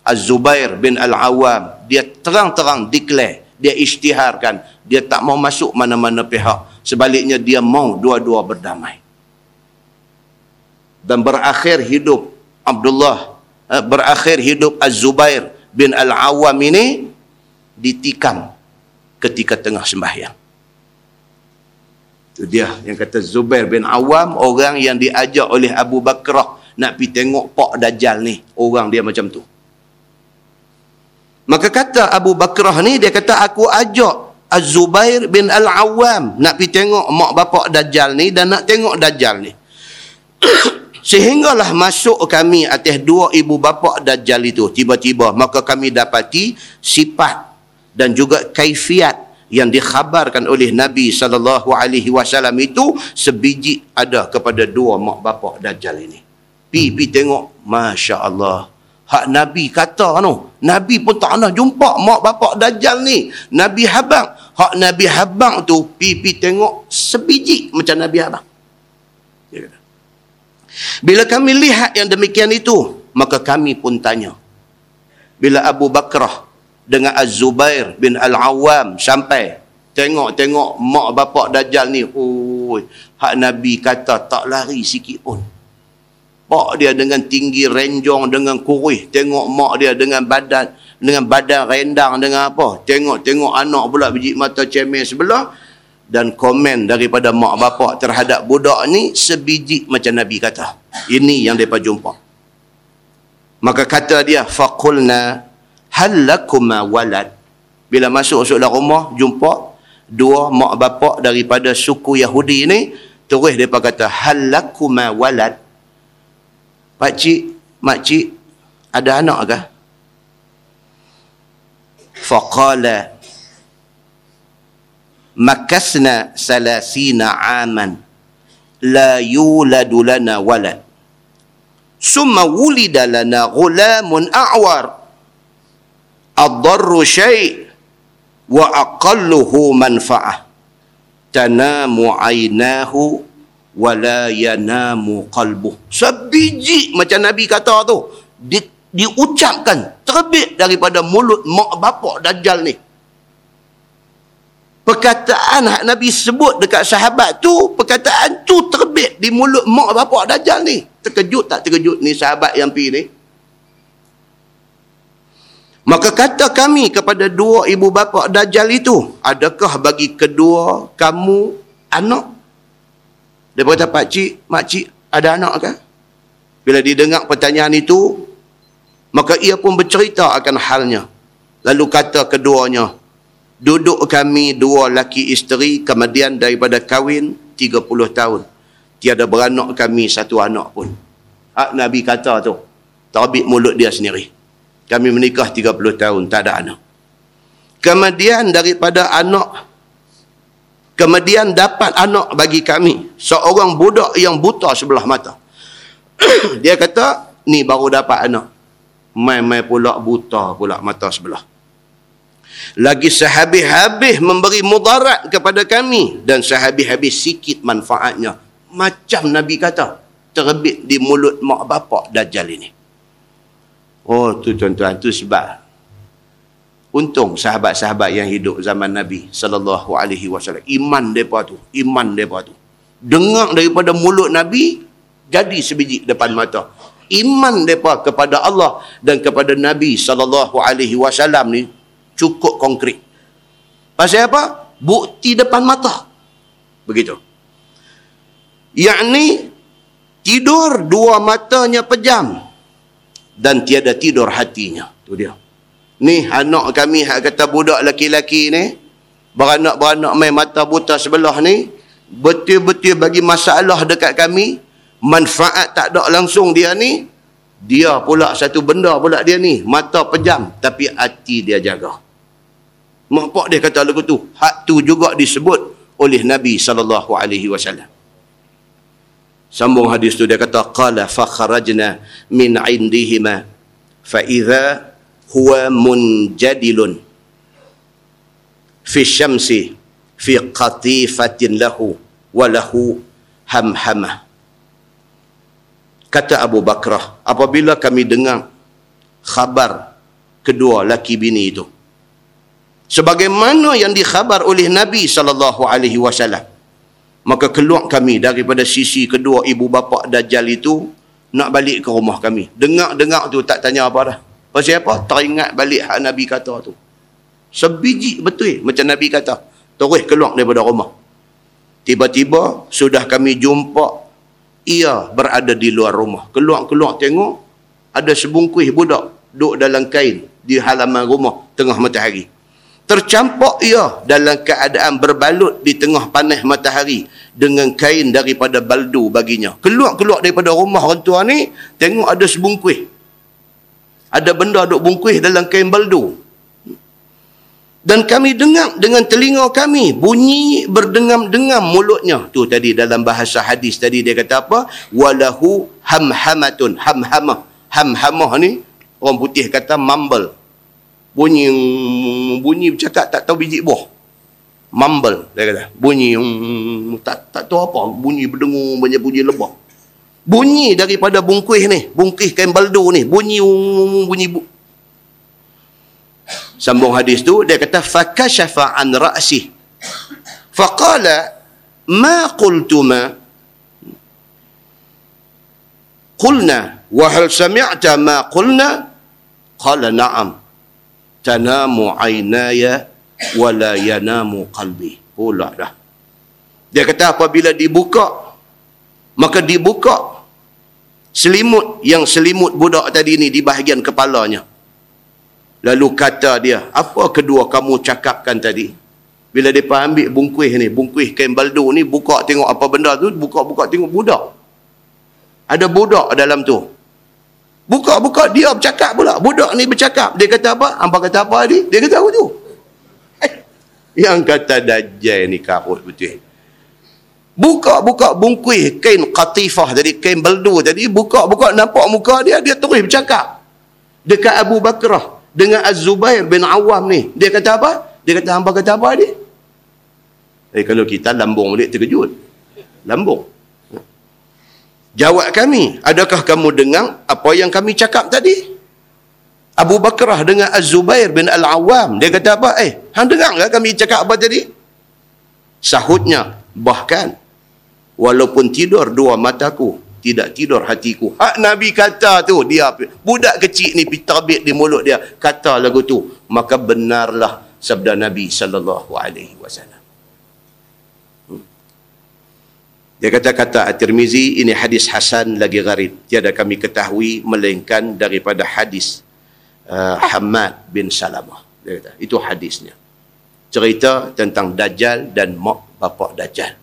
Az-Zubair bin Al-Awwam dia terang-terang declare dia isytiharkan dia tak mau masuk mana-mana pihak sebaliknya dia mau dua-dua berdamai dan berakhir hidup Abdullah eh, berakhir hidup Az-Zubair bin Al-Awwam ini ditikam ketika tengah sembahyang. Itu dia yang kata Zubair bin Awam, orang yang diajak oleh Abu Bakrah nak pergi tengok Pak Dajjal ni. Orang dia macam tu. Maka kata Abu Bakrah ni, dia kata aku ajak Az-Zubair bin Al-Awam nak pergi tengok mak bapak Dajjal ni dan nak tengok Dajjal ni. Sehinggalah masuk kami atas dua ibu bapa Dajjal itu. Tiba-tiba maka kami dapati sifat dan juga kaifiat yang dikhabarkan oleh Nabi sallallahu alaihi wasallam itu sebiji ada kepada dua mak bapak dajjal ini. Pi pi tengok masya-Allah. Hak Nabi kata no, Nabi pun tak pernah jumpa mak bapak dajjal ni. Nabi habang, hak Nabi habang tu pi pi tengok sebiji macam Nabi habang. Bila kami lihat yang demikian itu, maka kami pun tanya. Bila Abu Bakrah dengan Az-Zubair bin Al-Awwam sampai tengok-tengok mak bapak Dajjal ni oi hak Nabi kata tak lari sikit pun pak dia dengan tinggi renjong dengan kurih. Tengok mak dia dengan badan dengan badan rendang dengan apa? Tengok-tengok anak pula biji mata cemeh sebelah. Dan komen daripada mak bapak terhadap budak ni sebiji macam Nabi kata. Ini yang mereka jumpa. Maka kata dia faqulna hal lakuma walad? Bila masuk masuk dalam rumah jumpa dua mak bapak daripada suku Yahudi ini terus depa kata hal lakuma walad pak cik mak cik ada anak ke faqala makasna salasina aman la yuladu lana walad. Summa wulida lana ghulamun a'war. Ad-darru syai' wa aqalluhu manfa'ah. Tanamu aynahu wa la yanamu qalbuh. Sebiji macam nabi kata tu di, diucapkan terbit daripada mulut mak bapak dajjal ni. Perkataan hak nabi sebut dekat sahabat tu perkataan tu terbit di mulut mak bapak dajjal ni. Terkejut tak terkejut ni sahabat yang pi ni? Maka kata kami kepada dua ibu bapa Dajjal itu, adakah bagi kedua kamu anak? Dia berkata, Pak Cik, Mak Cik, ada anak kan? Bila didengar pertanyaan itu, maka ia pun bercerita akan halnya. Lalu kata keduanya, duduk kami dua laki isteri kemudian daripada kahwin 30 tahun. Tiada beranak kami satu anak pun. Hak Nabi kata tu, terbit mulut dia sendiri. Kami menikah 30 tahun, tak ada anak. Kemudian daripada anak, kemudian dapat anak bagi kami. Seorang budak yang buta sebelah mata. Dia kata, ni baru dapat anak. Mai-mai pula buta pula mata sebelah. Lagi sehabis-habis memberi mudarat kepada kami. Dan sehabis-habis sikit manfaatnya. Macam Nabi kata, terbit di mulut mak bapak Dajjal ini. Oh tu tuan-tuan tu sebab untung sahabat-sahabat yang hidup zaman Nabi sallallahu alaihi wasallam iman depa tu iman depa tu dengar daripada mulut Nabi jadi sebiji depan mata iman depa kepada Allah dan kepada Nabi sallallahu alaihi wasallam ni cukup konkret. Pasal apa? Bukti depan mata. Begitu. Yakni tidur dua matanya pejam dan tiada tidur hatinya. Tu dia. Ni anak kami hak kata budak laki-laki ni beranak-beranak main mata buta sebelah ni betul-betul bagi masalah dekat kami manfaat tak ada langsung dia ni dia pula satu benda pula dia ni mata pejam tapi hati dia jaga. Mak dia kata lagu tu hak tu juga disebut oleh Nabi sallallahu alaihi wasallam. Sambung hadis tu dia kata qala fa kharajna min indihima fa idza huwa munjadilun fi syamsi fi qatifatin lahu wa lahu hamhamah kata Abu Bakrah apabila kami dengar khabar kedua laki bini itu sebagaimana yang dikhabar oleh Nabi sallallahu alaihi wasallam maka keluar kami daripada sisi kedua ibu bapa dajjal itu nak balik ke rumah kami. Dengar-dengar tu tak tanya apa dah pasal apa teringat balik hak Nabi kata tu sebiji betul macam Nabi kata terus keluar daripada rumah tiba-tiba sudah kami jumpa ia berada di luar rumah. Keluar-keluar tengok, ada sebungkuih budak duduk dalam kain di halaman rumah tengah matahari. Tercampak ia dalam keadaan berbalut di tengah panas matahari dengan kain daripada baldu baginya. Keluar-keluar daripada rumah orang tua ni, tengok ada sebungkuih. Ada benda duduk bungkuih dalam kain baldu dan kami dengar dengan telinga kami bunyi berdengam-dengam mulutnya. Tu tadi dalam bahasa hadis tadi dia kata apa? Walahu hamhamatun hamhamah. Hamhamah ni orang putih kata mumble. Bunyi bunyi bercakap tak tahu biji buah. Mumble dia kata. Bunyi tak tak tahu apa. Bunyi berdengung banyak bunyi lebah bunyi daripada bungkuih ni bungkuih kain baldo ni bunyi bunyi bu, sambung hadis tu dia kata fakashafa an ra'si. Faqala ma qultuma qulna wa hal sami'ta ma qulna? Qala na'am. Tanamu aynaya wa la yanamu qalbi. Pula dah. Dia kata apabila dibuka maka dibuka selimut yang selimut budak tadi ni di bahagian kepalanya Lalu kata dia, apa kedua kamu cakapkan tadi? Bila dia ambil bungkuih ni, bungkuih kain baldu ni, buka tengok apa benda tu, buka-buka tengok budak. Ada budak dalam tu. Buka-buka, dia bercakap pula. Budak ni bercakap. Dia kata apa? Hampa kata apa tadi? Dia kata apa tu? Eh, yang kata dajjal ni karut betul. Buka-buka bungkuih kain qatifah tadi, kain baldu tadi, buka-buka nampak muka dia, dia terus bercakap. Dekat Abu Bakrah dengan Az-Zubair bin Awam ni. Dia kata apa? Dia kata hamba kata apa dia? Eh kalau kita lambung balik terkejut. Lambung. Jawab kami, adakah kamu dengar apa yang kami cakap tadi? Abu Bakrah dengan Az-Zubair bin Al-Awam. Dia kata apa? Eh, hang dengar kami cakap apa tadi? Sahutnya, bahkan walaupun tidur dua mataku, tidak tidur hatiku. Hak Nabi kata tu, dia budak kecil ni pitabit di mulut dia kata lagu tu, maka benarlah sabda Nabi sallallahu alaihi wasallam. Hmm. Dia kata-kata At-Tirmizi ini hadis hasan lagi gharib. Tiada kami ketahui melainkan daripada hadis uh, Hamad bin Salamah. Dia kata, itu hadisnya. Cerita tentang Dajjal dan mak bapak Dajjal.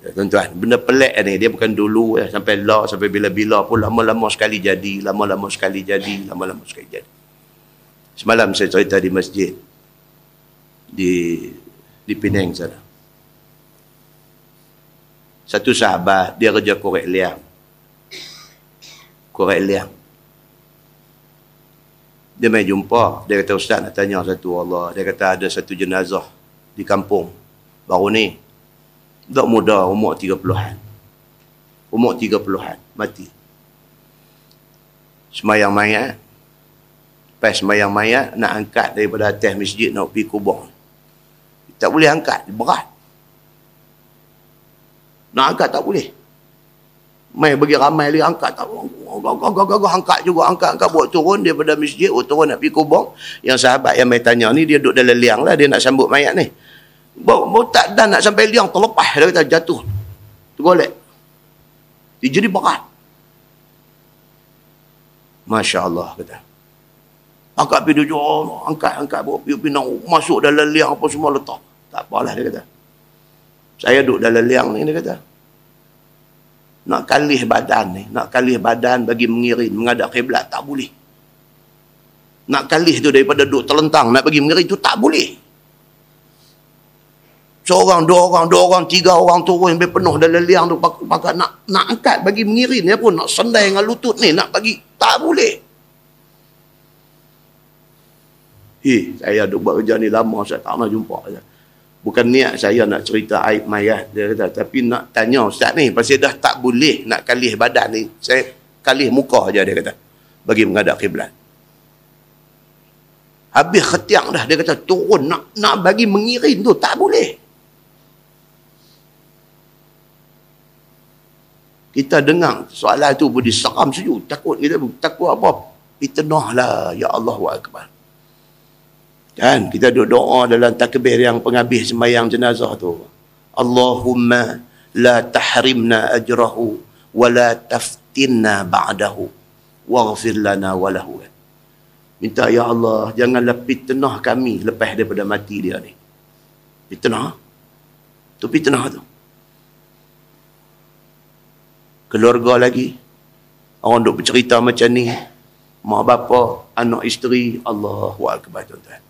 Ya, tuan-tuan, benda pelik ni dia bukan dulu ya, sampai lah sampai bila-bila pun lama-lama sekali jadi, lama-lama sekali jadi, lama-lama sekali jadi. Semalam saya cerita di masjid di di Penang sana. Satu sahabat dia kerja korek liang. Korek liang. Dia mai jumpa, dia kata ustaz nak tanya satu Allah. Dia kata ada satu jenazah di kampung baru ni tak muda umur 30-an. Umur 30-an mati. Semayang mayat. Pas semayang mayat nak angkat daripada atas masjid nak pergi kubur. Tak boleh angkat, berat. Nak angkat tak boleh. Mai bagi ramai lagi angkat tak gagah angkat juga angkat angkat buat turun daripada masjid buat turun nak pergi kubur yang sahabat yang mai tanya ni dia duduk dalam liang lah dia nak sambut mayat ni bawa tak dan nak sampai liang terlepas dia kata jatuh. Tergolek dia jadi berat. Masya Allah kata. Angkat pergi dia angkat angkat bawa pergi pinang masuk dalam liang apa semua letak. Tak apalah dia kata. Saya duduk dalam liang ni dia kata. Nak kalih badan ni, nak kalih badan bagi mengiring, menghadap kiblat tak boleh. Nak kalih tu daripada duduk terlentang, nak bagi mengiring tu tak boleh. Seorang, dua orang, dua orang, tiga orang turun sampai penuh dalam liang tu. Pakai nak nak angkat bagi mengiring ni pun nak sendai dengan lutut ni nak bagi tak boleh. Eh, saya duduk buat kerja ni lama saya tak pernah jumpa. Saya bukan niat saya nak cerita aib mayat dia kata. Tapi nak tanya ustaz ni pasal dah tak boleh nak kalih badan ni saya kalih muka aja dia kata. Bagi menghadap kiblat. Habis khetiak dah dia kata turun nak nak bagi mengirim tu tak boleh kita dengar soalan tu pun diseram sejuk takut kita takut apa fitnah lah ya Allah wa akbar Kan? Kita duduk doa dalam takbir yang penghabis sembahyang jenazah tu. Allahumma la tahrimna ajrahu wa la taftinna ba'dahu waghfir lana wa lahu. Minta ya Allah janganlah fitnah kami lepas daripada mati dia ni. Fitnah. Tu fitnah tu. Keluarga lagi. Orang duk bercerita macam ni. Mak bapa, anak isteri, Allahu akbar tuan-tuan.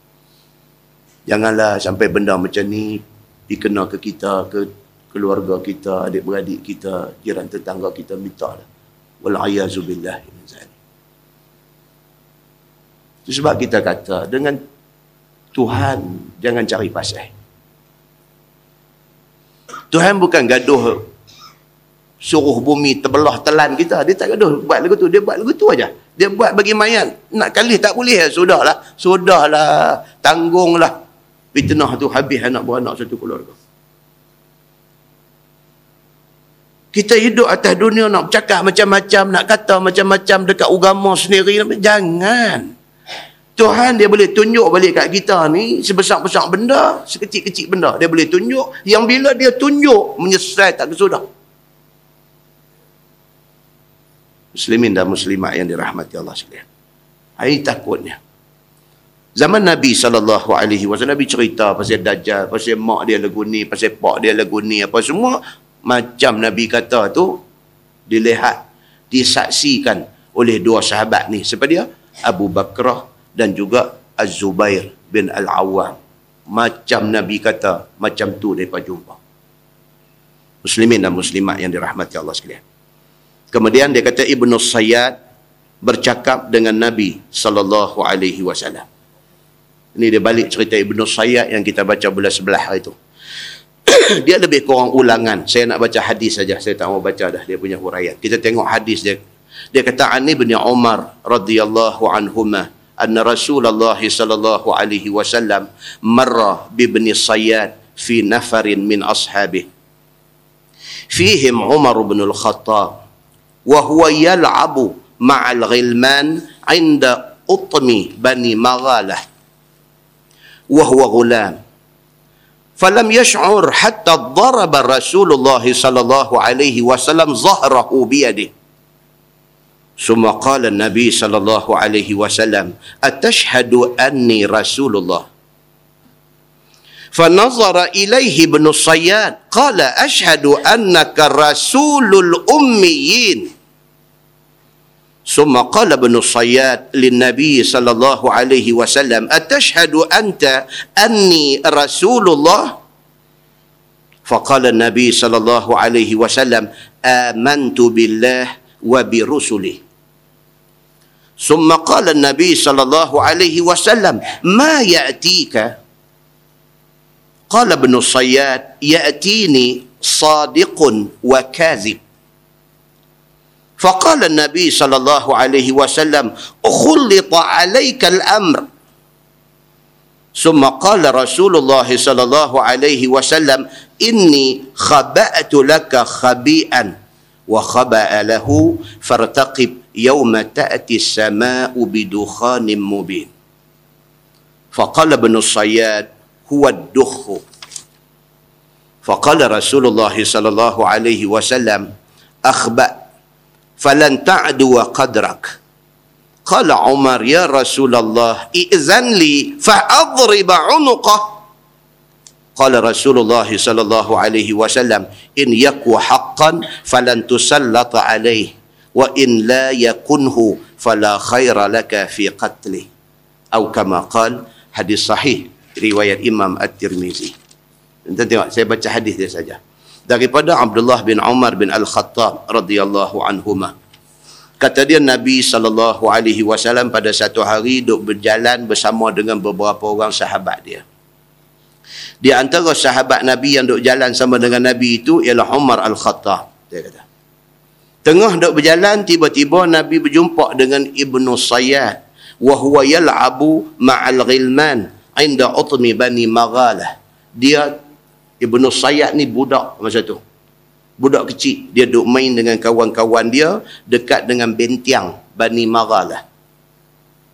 Janganlah sampai benda macam ni dikena ke kita, ke keluarga kita, adik-beradik kita, jiran tetangga kita minta lah. Wal'ayazubillah. Itu sebab kita kata, dengan Tuhan jangan cari pasal. Tuhan bukan gaduh suruh bumi terbelah telan kita. Dia tak gaduh buat lagu tu. Dia buat lagu tu aja. Dia buat bagi mayat. Nak kali tak boleh. Sudahlah. Sudahlah. Tanggunglah fitnah tu habis anak beranak satu keluarga. Kita hidup atas dunia nak cakap macam-macam, nak kata macam-macam dekat agama sendiri. Jangan. Tuhan dia boleh tunjuk balik kat kita ni sebesar-besar benda, sekecil-kecil benda. Dia boleh tunjuk. Yang bila dia tunjuk, menyesal tak kesudah. Muslimin dan muslimat yang dirahmati Allah sekalian. Ini takutnya. Zaman Nabi wasallam Nabi cerita pasal dajjal, pasal mak dia lagu ni, pasal pak dia lagu ni apa semua macam Nabi kata tu dilihat disaksikan oleh dua sahabat ni siapa dia? Abu Bakrah dan juga Az-Zubair bin Al-Awwam. Macam Nabi kata, macam tu depa jumpa. Muslimin dan muslimat yang dirahmati Allah sekalian. Kemudian dia kata Ibnu Sayyad bercakap dengan Nabi sallallahu alaihi wasallam. Ini dia balik cerita Ibnu Sayyad yang kita baca bulan sebelah hari itu. dia lebih kurang ulangan. Saya nak baca hadis saja. Saya tak mau baca dah dia punya huraian. Kita tengok hadis dia. Dia kata Ani bin Umar radhiyallahu anhuma anna Rasulullah sallallahu alaihi wasallam marra bi ibn Sayyad fi nafarin min ashabih. Fihim Umar bin Al-Khattab huwa yal'abu ma'al ghilman 'inda utmi bani Maghalah وهو غلام. فلم يشعر حتى ضرب رسول الله صلى الله عليه وسلم ظهره بيده. ثم قال النبي صلى الله عليه وسلم أتشهد أني رسول الله؟ فنظر إليه ابن الصياد قال أشهد أنك رسول الأميين. ثم قال ابن الصياد للنبي صلى الله عليه وسلم أتشهد أنت أني رسول الله؟ فقال النبي صلى الله عليه وسلم آمنت بالله وبرسله. ثم قال النبي صلى الله عليه وسلم ما يأتيك قال ابن الصياد يأتيني صادق وكاذب. فقال النبي صلى الله عليه وسلم خلط عليك الأمر. ثم قال رسول الله صلى الله عليه وسلم إني خبأت لك خبيئا وخبأ له فارتقب yawma ta'ti as-sama'u bidukhanin mubin هو الدخ. فقال رسول الله صلى الله عليه وسلم أخبأ فلن تعدو قدرك. قال عمر يا رسول الله إئذن لي فأضرب عنقه. قال رسول الله صلى الله عليه وسلم إن يكو حقا فلن تسلط عليه وإن لا يكنه فلا خير لك في قتله. أو كما قال حديث صحيح. riwayat Imam At-Tirmizi. Kita tengok, saya baca hadis dia saja. Daripada Abdullah bin Umar bin Al-Khattab radhiyallahu anhuma. Kata dia Nabi sallallahu alaihi wasallam pada satu hari duk berjalan bersama dengan beberapa orang sahabat dia. Di antara sahabat Nabi yang duk jalan sama dengan Nabi itu ialah Umar Al-Khattab. Dia kata. Tengah duk berjalan tiba-tiba Nabi berjumpa dengan Ibnu Sayyad wa huwa yal'abu ma'al ghilman inda utmi bani maghalah. Dia, Ibnu Sayyad ni budak masa tu. Budak kecil. Dia duk main dengan kawan-kawan dia dekat dengan bentiang bani maghalah.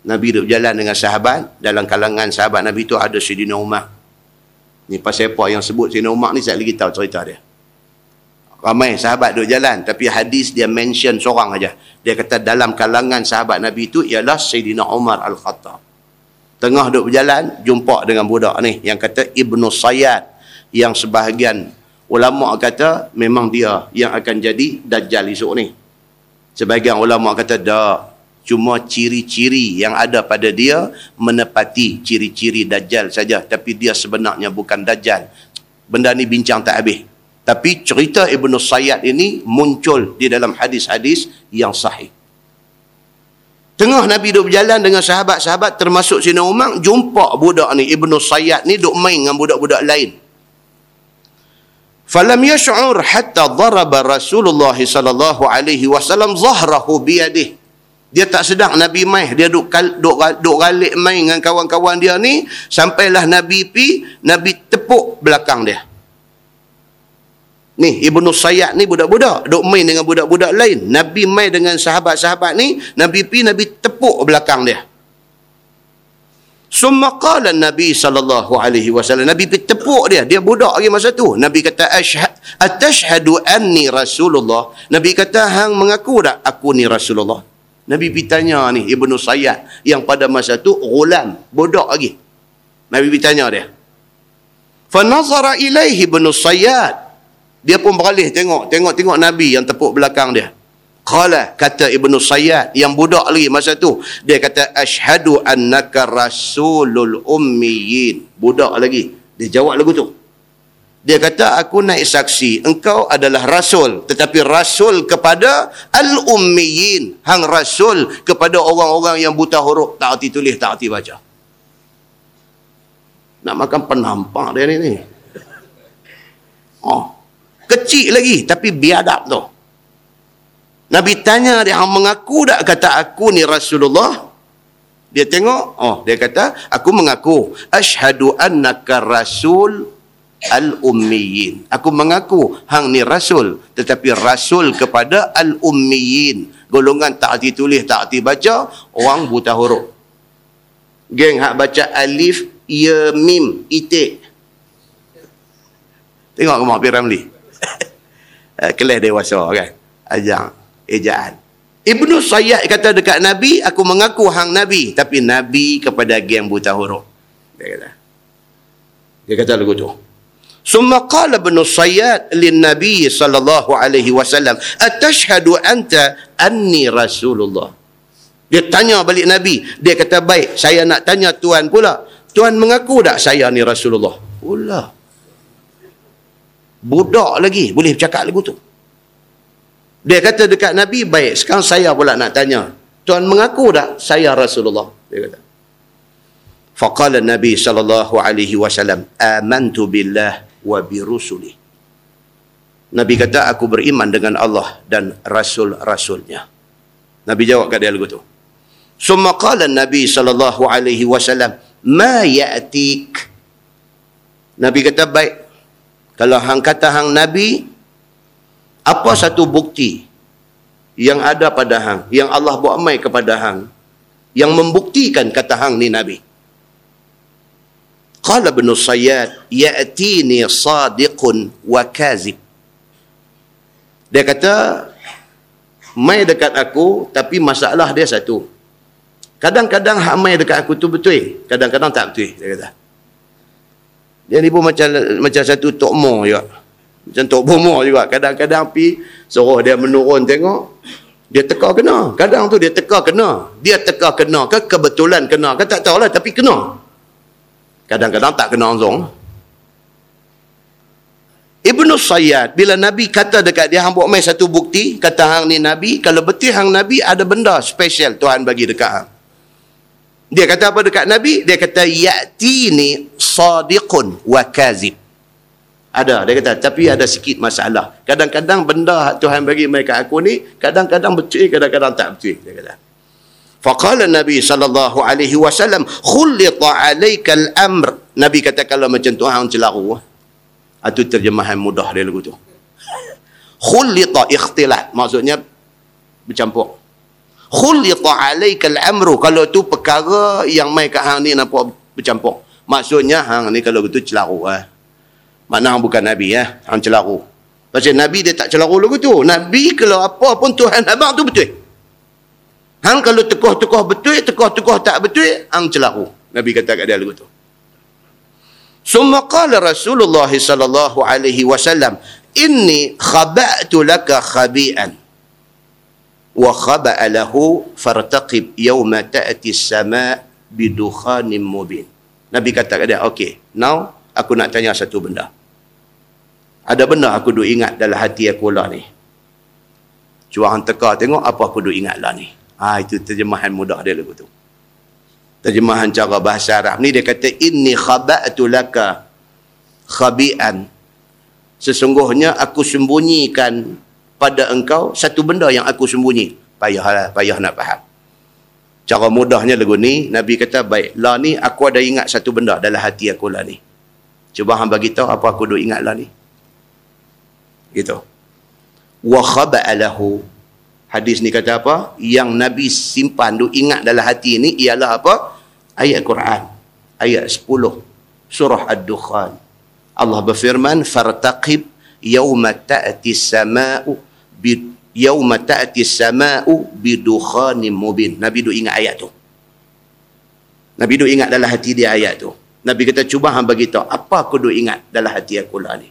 Nabi duk jalan dengan sahabat. Dalam kalangan sahabat Nabi tu ada Syedina Umar. Ni pasal apa yang sebut Sayyidina Umar ni saya lagi tahu cerita dia. Ramai sahabat duduk jalan tapi hadis dia mention seorang aja. Dia kata dalam kalangan sahabat Nabi itu ialah Sayyidina Umar Al-Khattab. Tengah duduk berjalan jumpa dengan budak ni. Yang kata Ibnu Sayyad. Yang sebahagian ulama kata memang dia yang akan jadi dajjal esok ni. Sebahagian ulama kata dah cuma ciri-ciri yang ada pada dia menepati ciri-ciri dajjal saja. Tapi dia sebenarnya bukan dajjal. Benda ni bincang tak habis. Tapi cerita Ibnu Sayyad ini muncul di dalam hadis-hadis yang sahih Tengah Nabi duduk berjalan dengan sahabat-sahabat termasuk Sina Umar jumpa budak ni Ibnu Sayyad ni duduk main dengan budak-budak lain. Falam yash'ur hatta daraba Rasulullah sallallahu alaihi wasallam zahrahu biyadihi dia tak sedar Nabi mai dia duk duk duk galik main dengan kawan-kawan dia ni sampailah Nabi pi Nabi tepuk belakang dia ni Ibnu Sayyad ni budak-budak. Duk main dengan budak-budak lain. Nabi mai dengan sahabat-sahabat ni Nabi pi Nabi tepuk belakang dia. Summa qala Nabi sallallahu alaihi wasallam. Nabi pi tepuk dia. Dia budak lagi masa tu. Nabi kata ashhad atashhadu anni rasulullah? Nabi kata hang mengaku tak aku ni rasulullah? Nabi bertanya ni Ibnu Sayyad yang pada masa tu gulam, bodoh lagi. Nabi bertanya dia. Fa nazara ilaihi Ibnu Sayyad. Dia pun beralih tengok, tengok-tengok Nabi yang tepuk belakang dia. Qala kata Ibnu Sayyad yang budak lagi masa tu, dia kata asyhadu annaka rasulul ummiyin. Budak lagi. Dia jawab lagu tu. Dia kata, aku naik saksi. Engkau adalah rasul. Tetapi rasul kepada al-ummiyin. Hang rasul kepada orang-orang yang buta huruf. Tak arti tulis, tak arti baca. Nak makan penampak dia ni. ni. Oh. Kecil lagi. Tapi biadab tu. Nabi tanya dia, hang mengaku tak kata aku ni Rasulullah? Dia tengok, oh dia kata, aku mengaku. Ashadu annaka rasul al-ummiyin. Aku mengaku hang ni rasul tetapi rasul kepada al-ummiyin. Golongan tak arti tulis, tak arti baca, orang buta huruf. Geng hak baca alif, ya, mim, itik. Tengok kemak Pi Ramli. Eh, kelas dewasa kan? Ajar ejaan. Ibnu Sayyid kata dekat Nabi aku mengaku hang Nabi tapi Nabi kepada geng buta huruf. Dia kata. Dia kata lagu tu. Summa qala Ibnu Sayyid lin Nabi sallallahu alaihi wasallam atashhadu anta anni Rasulullah. Dia tanya balik Nabi. Dia kata baik saya nak tanya tuan pula. Tuan mengaku tak saya ni Rasulullah? Ulah budak lagi boleh bercakap lagu tu dia kata dekat Nabi baik sekarang saya pula nak tanya Tuhan mengaku tak saya Rasulullah dia kata faqala Nabi sallallahu alaihi wasallam amantu billah wa bi rusuli. Nabi kata aku beriman dengan Allah dan rasul-rasulnya. Nabi jawab kat dia lagu tu. Summa qala Nabi sallallahu alaihi wasallam, "Ma ya'tik?" Nabi kata baik. Kalau hang kata hang nabi, apa satu bukti yang ada pada hang, yang Allah buat mai kepada hang, yang membuktikan kata hang ni Nabi. Qala ibn Sayyad, ya'tini sadiqun wa kazib. Dia kata, mai dekat aku, tapi masalah dia satu. Kadang-kadang hak mai dekat aku tu betul, kadang-kadang tak betul, dia kata. Dia ni pun macam macam satu tokmo juga. Macam tok bomo juga. Kadang-kadang pi suruh dia menurun tengok. Dia teka kena. Kadang tu dia teka kena. Dia teka kena ke kebetulan kena ke tak tahulah tapi kena. Kadang-kadang tak kena langsung. Ibnu Sayyad, bila Nabi kata dekat dia, hang buat main satu bukti, kata hang ni Nabi, kalau betul hang Nabi, ada benda spesial Tuhan bagi dekat hang. Dia kata apa dekat Nabi? Dia kata, Ya'ti ni sadiqun wa kazib. Ada, dia kata, tapi ada sikit masalah. Kadang-kadang benda Tuhan bagi mereka aku ni, kadang-kadang betul, kadang-kadang tak betul. Dia kata. Faqala Nabi sallallahu alaihi wasallam khullita alayka al-amr. Nabi kata kalau macam tu hang celaru. Itu ah, terjemahan mudah dia lagu tu. Khullita ikhtilat maksudnya bercampur. Khullita alayka al-amru kalau tu perkara yang mai kat hang ni nampak bercampur. Maksudnya hang ni kalau betul celaru ah. Mana hang bukan nabi ya, hang celaru. Pasal nabi dia tak celaru lagu tu. Nabi kalau apa pun Tuhan abang tu betul. Hang kalau tekoh-tekoh betul, tekoh-tekoh tak betul, hang celaru. Nabi kata kat dia lagu tu. Summa qala Rasulullah sallallahu alaihi wasallam, "Inni khaba'tu laka khabi'an." Khaba'a lahu fartaqib yawma ta'ti as-sama' bidukhanin mubin. Nabi kata kat dia, "Okey, now aku nak tanya satu benda." Ada benda aku duk ingat dalam hati aku lah ni. Cuba hang teka tengok apa aku duk ingat lah ni. Ha, itu terjemahan mudah dia lagu tu. Terjemahan cara bahasa Arab ni dia kata inni khaba'tu laka khabi'an. Sesungguhnya aku sembunyikan pada engkau satu benda yang aku sembunyi. Payahlah, payah nak faham. Cara mudahnya lagu ni, Nabi kata, baik, lah ni aku ada ingat satu benda dalam hati aku lah ni. Cuba hang bagi tahu apa aku duk ingat lah ni. Gitu. Wa khaba'alahu Hadis ni kata apa? Yang Nabi simpan tu ingat dalam hati ni ialah apa? Ayat Quran. Ayat 10. Surah Ad-Dukhan. Allah berfirman, "Fartaqib yawma ta'ti as-sama'u bi yawma ta'ti as-sama'u bidukhanin mubin." Nabi tu ingat ayat tu. Nabi tu ingat dalam hati dia ayat tu. Nabi kata, cuba hang bagi tahu apa aku duk ingat dalam hati aku lah ni.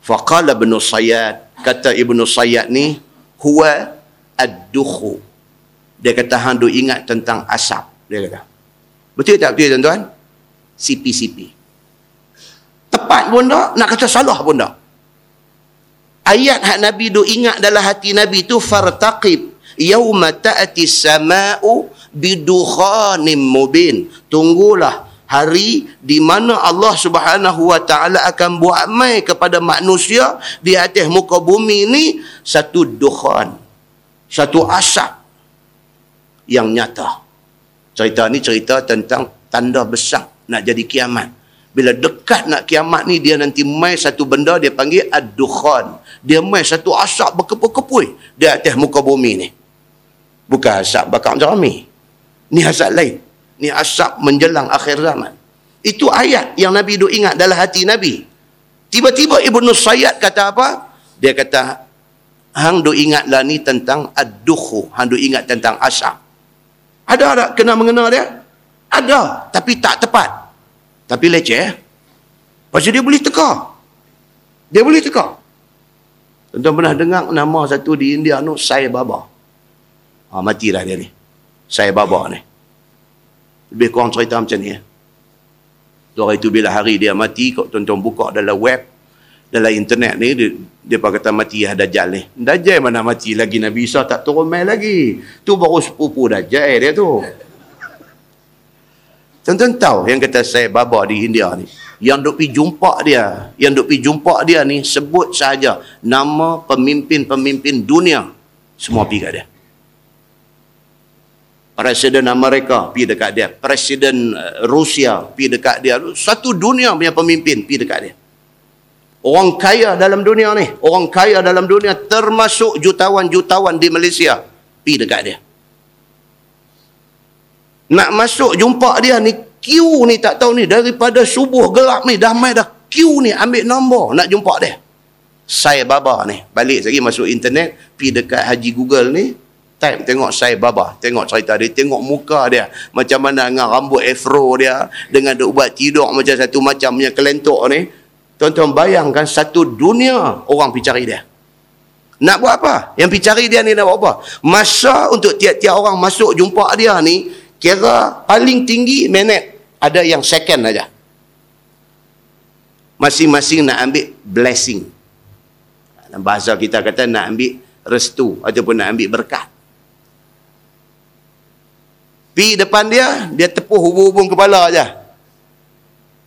Faqala Ibn Sayyad, kata Ibn Sayyad ni, huwa ad-dukhu. Dia kata hang duk ingat tentang asap. Dia kata. Betul tak betul tuan-tuan? CP-CP. Tepat pun tak, nak kata salah pun tak. Ayat hak Nabi duk ingat dalam hati Nabi tu fartaqib yauma ta'ti samau bidukhanim mubin. Tunggulah hari di mana Allah Subhanahu wa taala akan buat mai kepada manusia di atas muka bumi ini satu dukhan satu asap yang nyata cerita ni cerita tentang tanda besar nak jadi kiamat bila dekat nak kiamat ni dia nanti mai satu benda dia panggil ad-dukhan dia mai satu asap berkepul-kepul di atas muka bumi ni bukan asap bakar jerami ni asap lain ni asap menjelang akhir zaman. Itu ayat yang Nabi duk ingat dalam hati Nabi. Tiba-tiba Ibnu Sayyad kata apa? Dia kata, hang duk ingatlah ni tentang ad-dukhu. Hang duk ingat tentang asap. Ada tak kena mengenal dia? Ada, tapi tak tepat. Tapi leceh. Pasal dia boleh teka. Dia boleh teka. Tuan pernah dengar nama satu di India tu, Sai Baba. Ha, matilah dia ni. Sai Baba ni. Lebih kurang cerita macam ni. Ya. Orang itu bila hari dia mati, kau tuan-tuan buka dalam web, dalam internet ni, dia, dia kata mati ya Dajjal ni. Dajjal mana mati lagi, Nabi Isa tak turun main lagi. Tu baru sepupu Dajjal dia tu. Tuan-tuan tahu yang kata saya baba di India ni. Yang duk pergi jumpa dia, yang duk pergi jumpa dia ni, sebut saja nama pemimpin-pemimpin dunia. Semua pergi kat dia. Presiden Amerika pergi dekat dia. Presiden eh, Rusia pergi dekat dia. Satu dunia punya pemimpin pergi dekat dia. Orang kaya dalam dunia ni. Orang kaya dalam dunia termasuk jutawan-jutawan di Malaysia. Pergi dekat dia. Nak masuk jumpa dia ni. Queue ni tak tahu ni. Daripada subuh gelap ni. Dah main dah. Queue ni ambil nombor. Nak jumpa dia. Saya Baba ni. Balik lagi masuk internet. Pergi dekat Haji Google ni. Type tengok saya Baba. Tengok cerita dia. Tengok muka dia. Macam mana dengan rambut afro dia. Dengan dia buat tidur macam satu macam punya kelentok ni. Tuan-tuan bayangkan satu dunia orang pergi cari dia. Nak buat apa? Yang pergi cari dia ni nak buat apa? Masa untuk tiap-tiap orang masuk jumpa dia ni, kira paling tinggi minit. Ada yang second aja. Masing-masing nak ambil blessing. Dalam bahasa kita kata nak ambil restu ataupun nak ambil berkat. Pi depan dia, dia tepuh hubung-hubung kepala aja.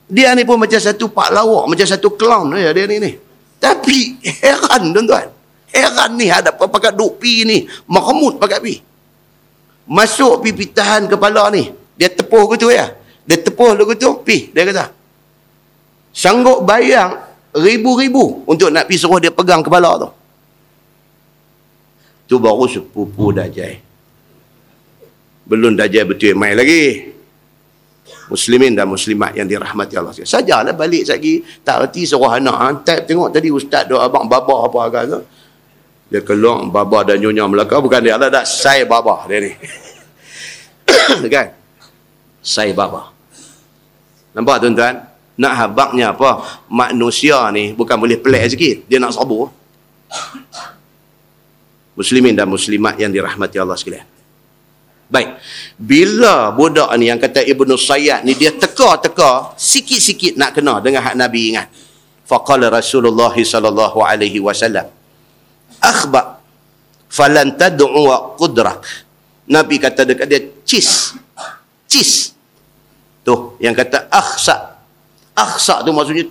Dia ni pun macam satu pak lawak, macam satu clown ya dia ni ni. Tapi heran tuan-tuan. Heran ni ada apa pakai duk pi ni, makmud pakai pi. Masuk pi pitahan kepala ni. Dia tepuh gitu ya. Dia tepuh lu gitu, pi dia kata. Sanggup bayang ribu-ribu untuk nak pi suruh dia pegang kepala tu. Tu baru sepupu dajai. Belum dajai betul mai lagi muslimin dan muslimat yang dirahmati Allah. Sajalah balik lagi tak erti suruh anak ha? type tengok tadi ustaz doa abang baba apa agak tu. Dia keluar baba dan nyonya Melaka bukan dia ada dah saya baba dia ni. kan? Saya baba. Nampak tuan-tuan? Nak habaknya apa? Manusia ni bukan boleh pelik sikit. Dia nak sabar. Muslimin dan muslimat yang dirahmati Allah sekalian. Baik. Bila budak ni yang kata Ibnu Sayyad ni dia teka-teka sikit-sikit nak kena dengan hak Nabi ingat. Faqala Rasulullah sallallahu alaihi wasallam. Akhba falan tad'u qudrak. Nabi kata dekat dia cis. Cis. Tu yang kata akhsa. Akhsa tu maksudnya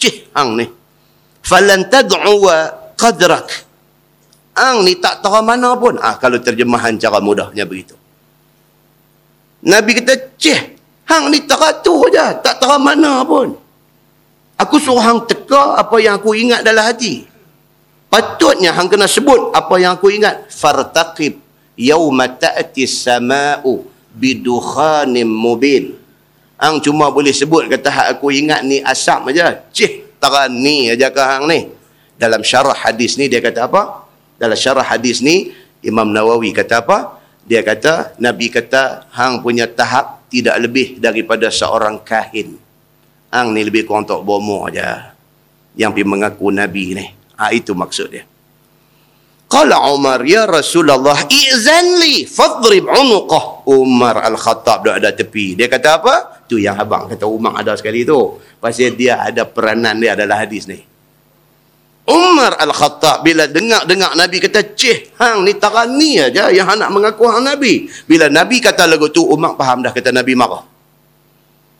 cih hang ni. Falan tad'u qadrak. Ang ni tak tahu mana pun. Ah kalau terjemahan cara mudahnya begitu. Nabi kata, cih, hang ni teratur je, tak tahu mana pun. Aku suruh hang teka apa yang aku ingat dalam hati. Patutnya hang kena sebut apa yang aku ingat. Fartaqib yawma ta'ti sama'u bidukhanim mubin. Hang cuma boleh sebut kata hak aku ingat ni asap aja. Cih, tara ni aja ke hang ni. Dalam syarah hadis ni dia kata apa? Dalam syarah hadis ni Imam Nawawi kata apa? Dia kata, Nabi kata, hang punya tahap tidak lebih daripada seorang kahin. Hang ni lebih kurang tok bomo aja. Yang pergi mengaku Nabi ni. Ha, itu maksud dia. Qala Umar, Ya Rasulullah, i'zan li, fadrib unuqah. Umar Al-Khattab dah ada tepi. Dia kata apa? Tu yang abang kata Umar ada sekali tu. Pasal dia ada peranan dia adalah hadis ni. Umar Al-Khattab bila dengar-dengar Nabi kata, Cih, hang ni tarani aja yang nak mengaku hang Nabi. Bila Nabi kata lagu tu, Umar faham dah kata Nabi marah.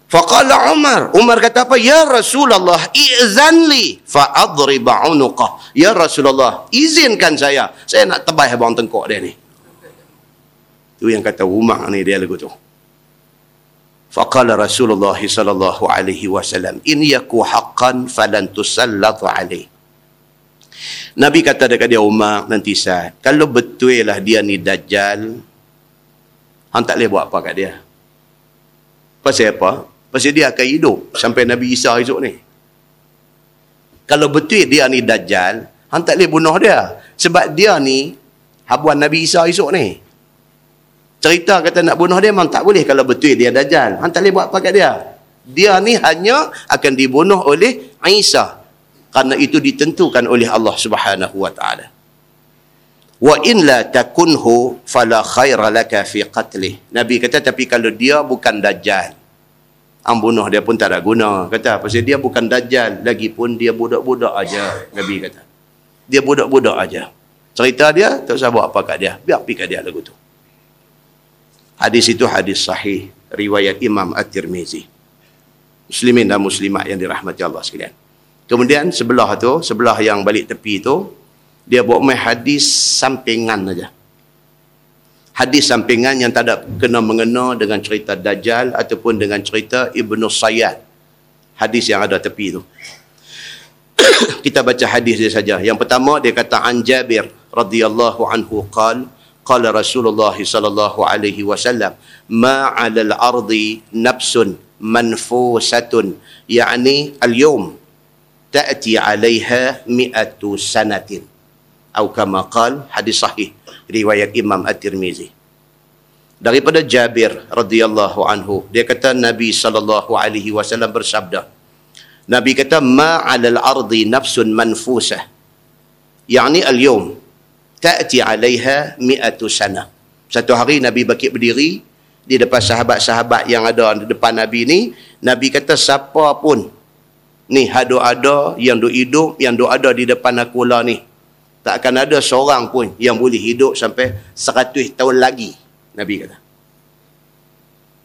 Faqala Umar. Umar kata apa? Ya Rasulullah, i'zan li fa'adriba unuqah. Ya Rasulullah, izinkan saya. Saya nak tebas abang tengkok dia ni. Tu yang kata Umar ni dia lagu tu. Faqala Rasulullah sallallahu alaihi wasallam, "In yaku haqqan falan tusallatu alaihi." Nabi kata dekat dia Umar nanti saat kalau betul lah dia ni dajjal hang tak boleh buat apa kat dia pasal apa pasal dia akan hidup sampai Nabi Isa esok ni. Kalau betul dia ni dajjal hang tak boleh bunuh dia. Sebab dia ni habuan Nabi Isa esok ni. Cerita kata nak bunuh dia memang tak boleh kalau betul dia dajjal. Hang tak boleh buat apa kat dia. Dia ni hanya akan dibunuh oleh Isa. Karena itu ditentukan oleh Allah Subhanahu wa taala. Wa in la takunhu fala khaira laka fi qatlih nabi kata tapi kalau dia bukan dajjal am bunuh dia pun tak ada guna. Kata pasal dia bukan dajjal. Lagi pun dia budak-budak aja nabi kata. Dia budak-budak aja. Cerita dia tak usah buat apa kat dia. Biar pergi kat dia lagu tu. Hadis itu hadis sahih. Riwayat Imam At-Tirmizi. Muslimin dan muslimat yang dirahmati Allah sekalian. Kemudian sebelah tu, sebelah yang balik tepi tu, dia buat main hadis sampingan saja. Hadis sampingan yang tak ada kena mengena dengan cerita Dajjal ataupun dengan cerita Ibnu Sayyad. Hadis yang ada tepi tu. kita baca hadis dia saja. Yang pertama dia kata an Jabir radhiyallahu anhu qala qala Rasulullah sallallahu alaihi wasallam ma 'alal ardi nafsun manfusatun yani al-yawm ta'ti 'alayha mi'atu sanatin atau kama qal hadis sahih riwayat Imam At-Tirmizi. Daripada Jabir radhiyallahu anhu dia kata Nabi sallallahu alaihi wasallam bersabda Nabi kata ma 'alal ardi nafsun manfusah. Yani al-yawm ta'ti 'alayha mi'atu sana. Satu hari Nabi bakit berdiri di depan sahabat-sahabat yang ada di depan Nabi ni Nabi kata siapa pun ni hadu ada yang duk hidup yang duk ada di depan aku lah ni tak akan ada seorang pun yang boleh hidup sampai 100 tahun lagi Nabi kata.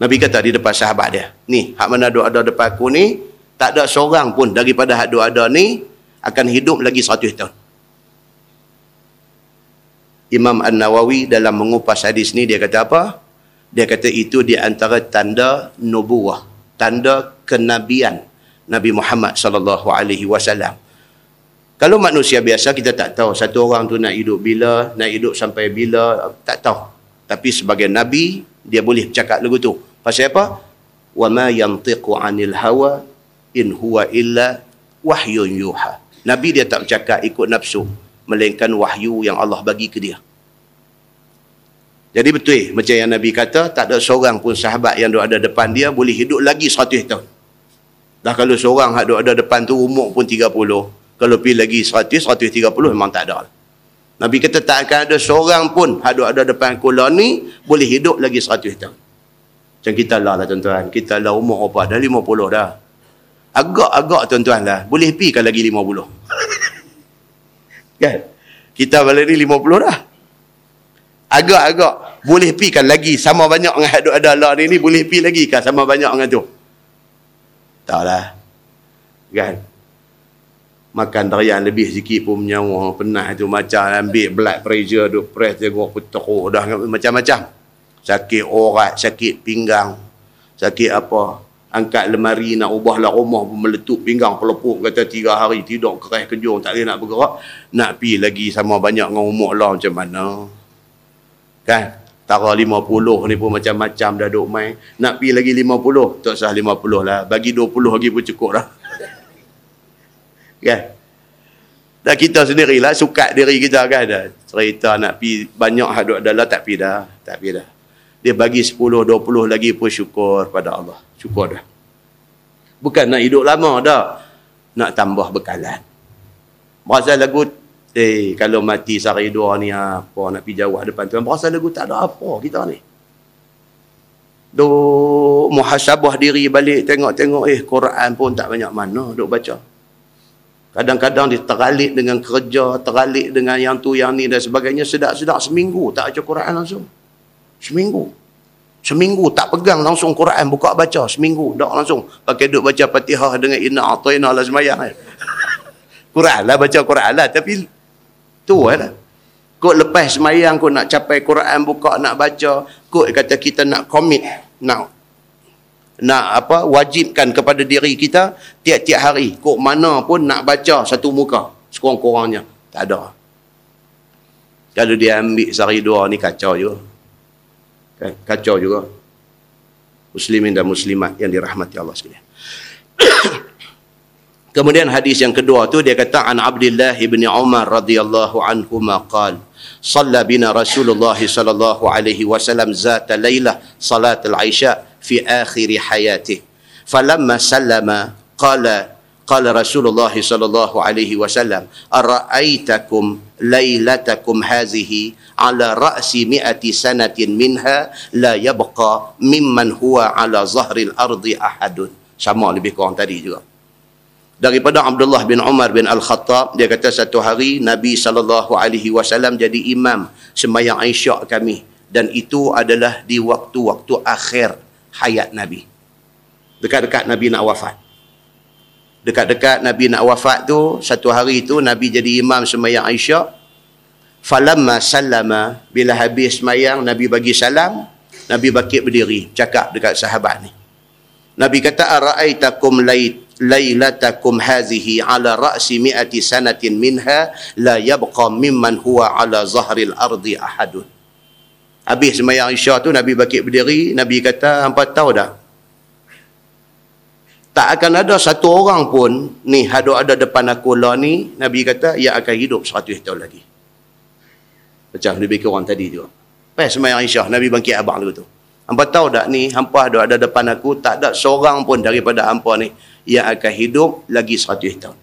Nabi kata di depan sahabat dia ni hak mana duk ada depan aku ni tak ada seorang pun daripada hak duk ada ni akan hidup lagi 100 tahun. Imam An-Nawawi dalam mengupas hadis ni dia kata apa? Dia kata itu di antara tanda nubuah, tanda kenabian Nabi Muhammad sallallahu alaihi wasallam. Kalau manusia biasa kita tak tahu satu orang tu nak hidup bila, nak hidup sampai bila, tak tahu. Tapi sebagai nabi dia boleh cakap lagu tu. Pasal apa? Wa ma yantiqu 'anil hawa in huwa illa wahyun yuha. Nabi dia tak bercakap ikut nafsu, melainkan wahyu yang Allah bagi ke dia. Jadi betul macam yang Nabi kata, tak ada seorang pun sahabat yang ada depan dia boleh hidup lagi 100 tahun. Dah kalau seorang yang ada depan tu umur pun 30, kalau pergi lagi 100, 130 memang tak ada. Nabi kata tak akan ada seorang pun yang ada depan kula ni boleh hidup lagi 100 tahun. Macam kita lah lah tuan-tuan. Kita lah umur apa? Dah 50 dah. Agak-agak tuan-tuan lah. Boleh pergi kan lagi 50. kan? Kita balik ni 50 dah agak-agak boleh pi kan lagi sama banyak dengan hadut ada Allah ni, ni boleh pi lagi kan sama banyak dengan tu taklah kan makan darian lebih sikit pun menyawa penat tu macam ambil blood pressure duk press tengok teruk dah macam-macam sakit orat sakit pinggang sakit apa angkat lemari nak ubah lah rumah pun meletup pinggang pelepuk kata tiga hari tidur keras kejung tak boleh nak bergerak nak pi lagi sama banyak dengan umur Allah macam mana Kan? Tara 50 ni pun macam-macam dah duk main. Nak pergi lagi 50, tak sah 50 lah. Bagi 20 lagi pun cukup dah. Kan? Dan kita sendirilah suka diri kita kan dah. Cerita nak pergi banyak hadut adalah tak pergi dah. Tak pergi dah. Dia bagi 10, 20 lagi pun syukur pada Allah. Syukur dah. Bukan nak hidup lama dah. Nak tambah bekalan. Masa lagu Eh, kalau mati sehari dua ni apa nak pergi jawab depan Tuhan. Berasa lagu tak ada apa kita ni. Duk muhasabah diri balik tengok-tengok eh Quran pun tak banyak mana duk baca. Kadang-kadang dia teralik dengan kerja, teralik dengan yang tu yang ni dan sebagainya. Sedap-sedap seminggu tak baca Quran langsung. Seminggu. Seminggu tak pegang langsung Quran buka baca. Seminggu tak langsung. Pakai duk baca patihah dengan inna atayna lah semayang. Quran lah baca Quran lah. Tapi tu lah kok lepas semayang kok nak capai Quran buka nak baca kok kata kita nak komit nak nak apa wajibkan kepada diri kita tiap-tiap hari. Kok mana pun nak baca satu muka sekurang-kurangnya. Tak ada. Kalau dia ambil sehari dua ni kacau juga. Kan? kacau juga. Muslimin dan muslimat yang dirahmati Allah sekalian. Kemudian hadis yang kedua tu dia kata an Abdullah bin Umar radhiyallahu anhu maqal Salla bina Rasulullah sallallahu alaihi wasallam zata lailah salat al-Isha fi akhir hayatih. Falamma sallama qala qala Rasulullah sallallahu alaihi wasallam ara'aitakum lailatakum hazihi ala ra'si mi'ati sanatin minha la yabqa mimman huwa ala zahril ardi ahadun. Sama lebih kurang tadi juga daripada Abdullah bin Umar bin Al-Khattab dia kata satu hari Nabi sallallahu alaihi wasallam jadi imam sembahyang Isyak kami dan itu adalah di waktu-waktu akhir hayat Nabi. Dekat-dekat Nabi nak wafat. Dekat-dekat Nabi nak wafat tu satu hari tu Nabi jadi imam sembahyang Isyak falamma sallama bila habis sembahyang Nabi bagi salam Nabi bakit berdiri cakap dekat sahabat ni. Nabi kata ara'aitakum lait lailatakum hazihi ala ra'si mi'ati sanatin minha la yabqa mimman huwa ala zahril ardi ahadun habis semayang isya tu Nabi bakit berdiri Nabi kata hampa tahu dah? Tak akan ada satu orang pun ni hadut ada depan aku lah ni Nabi kata ia akan hidup 100 tahun lagi. Macam lebih kurang tadi tu. Pas semayang isya Nabi bangkit abang dulu tu. Hampa tahu tak ni hampa ada ada depan aku tak ada seorang pun daripada hampa ni yang akan hidup lagi 100 tahun.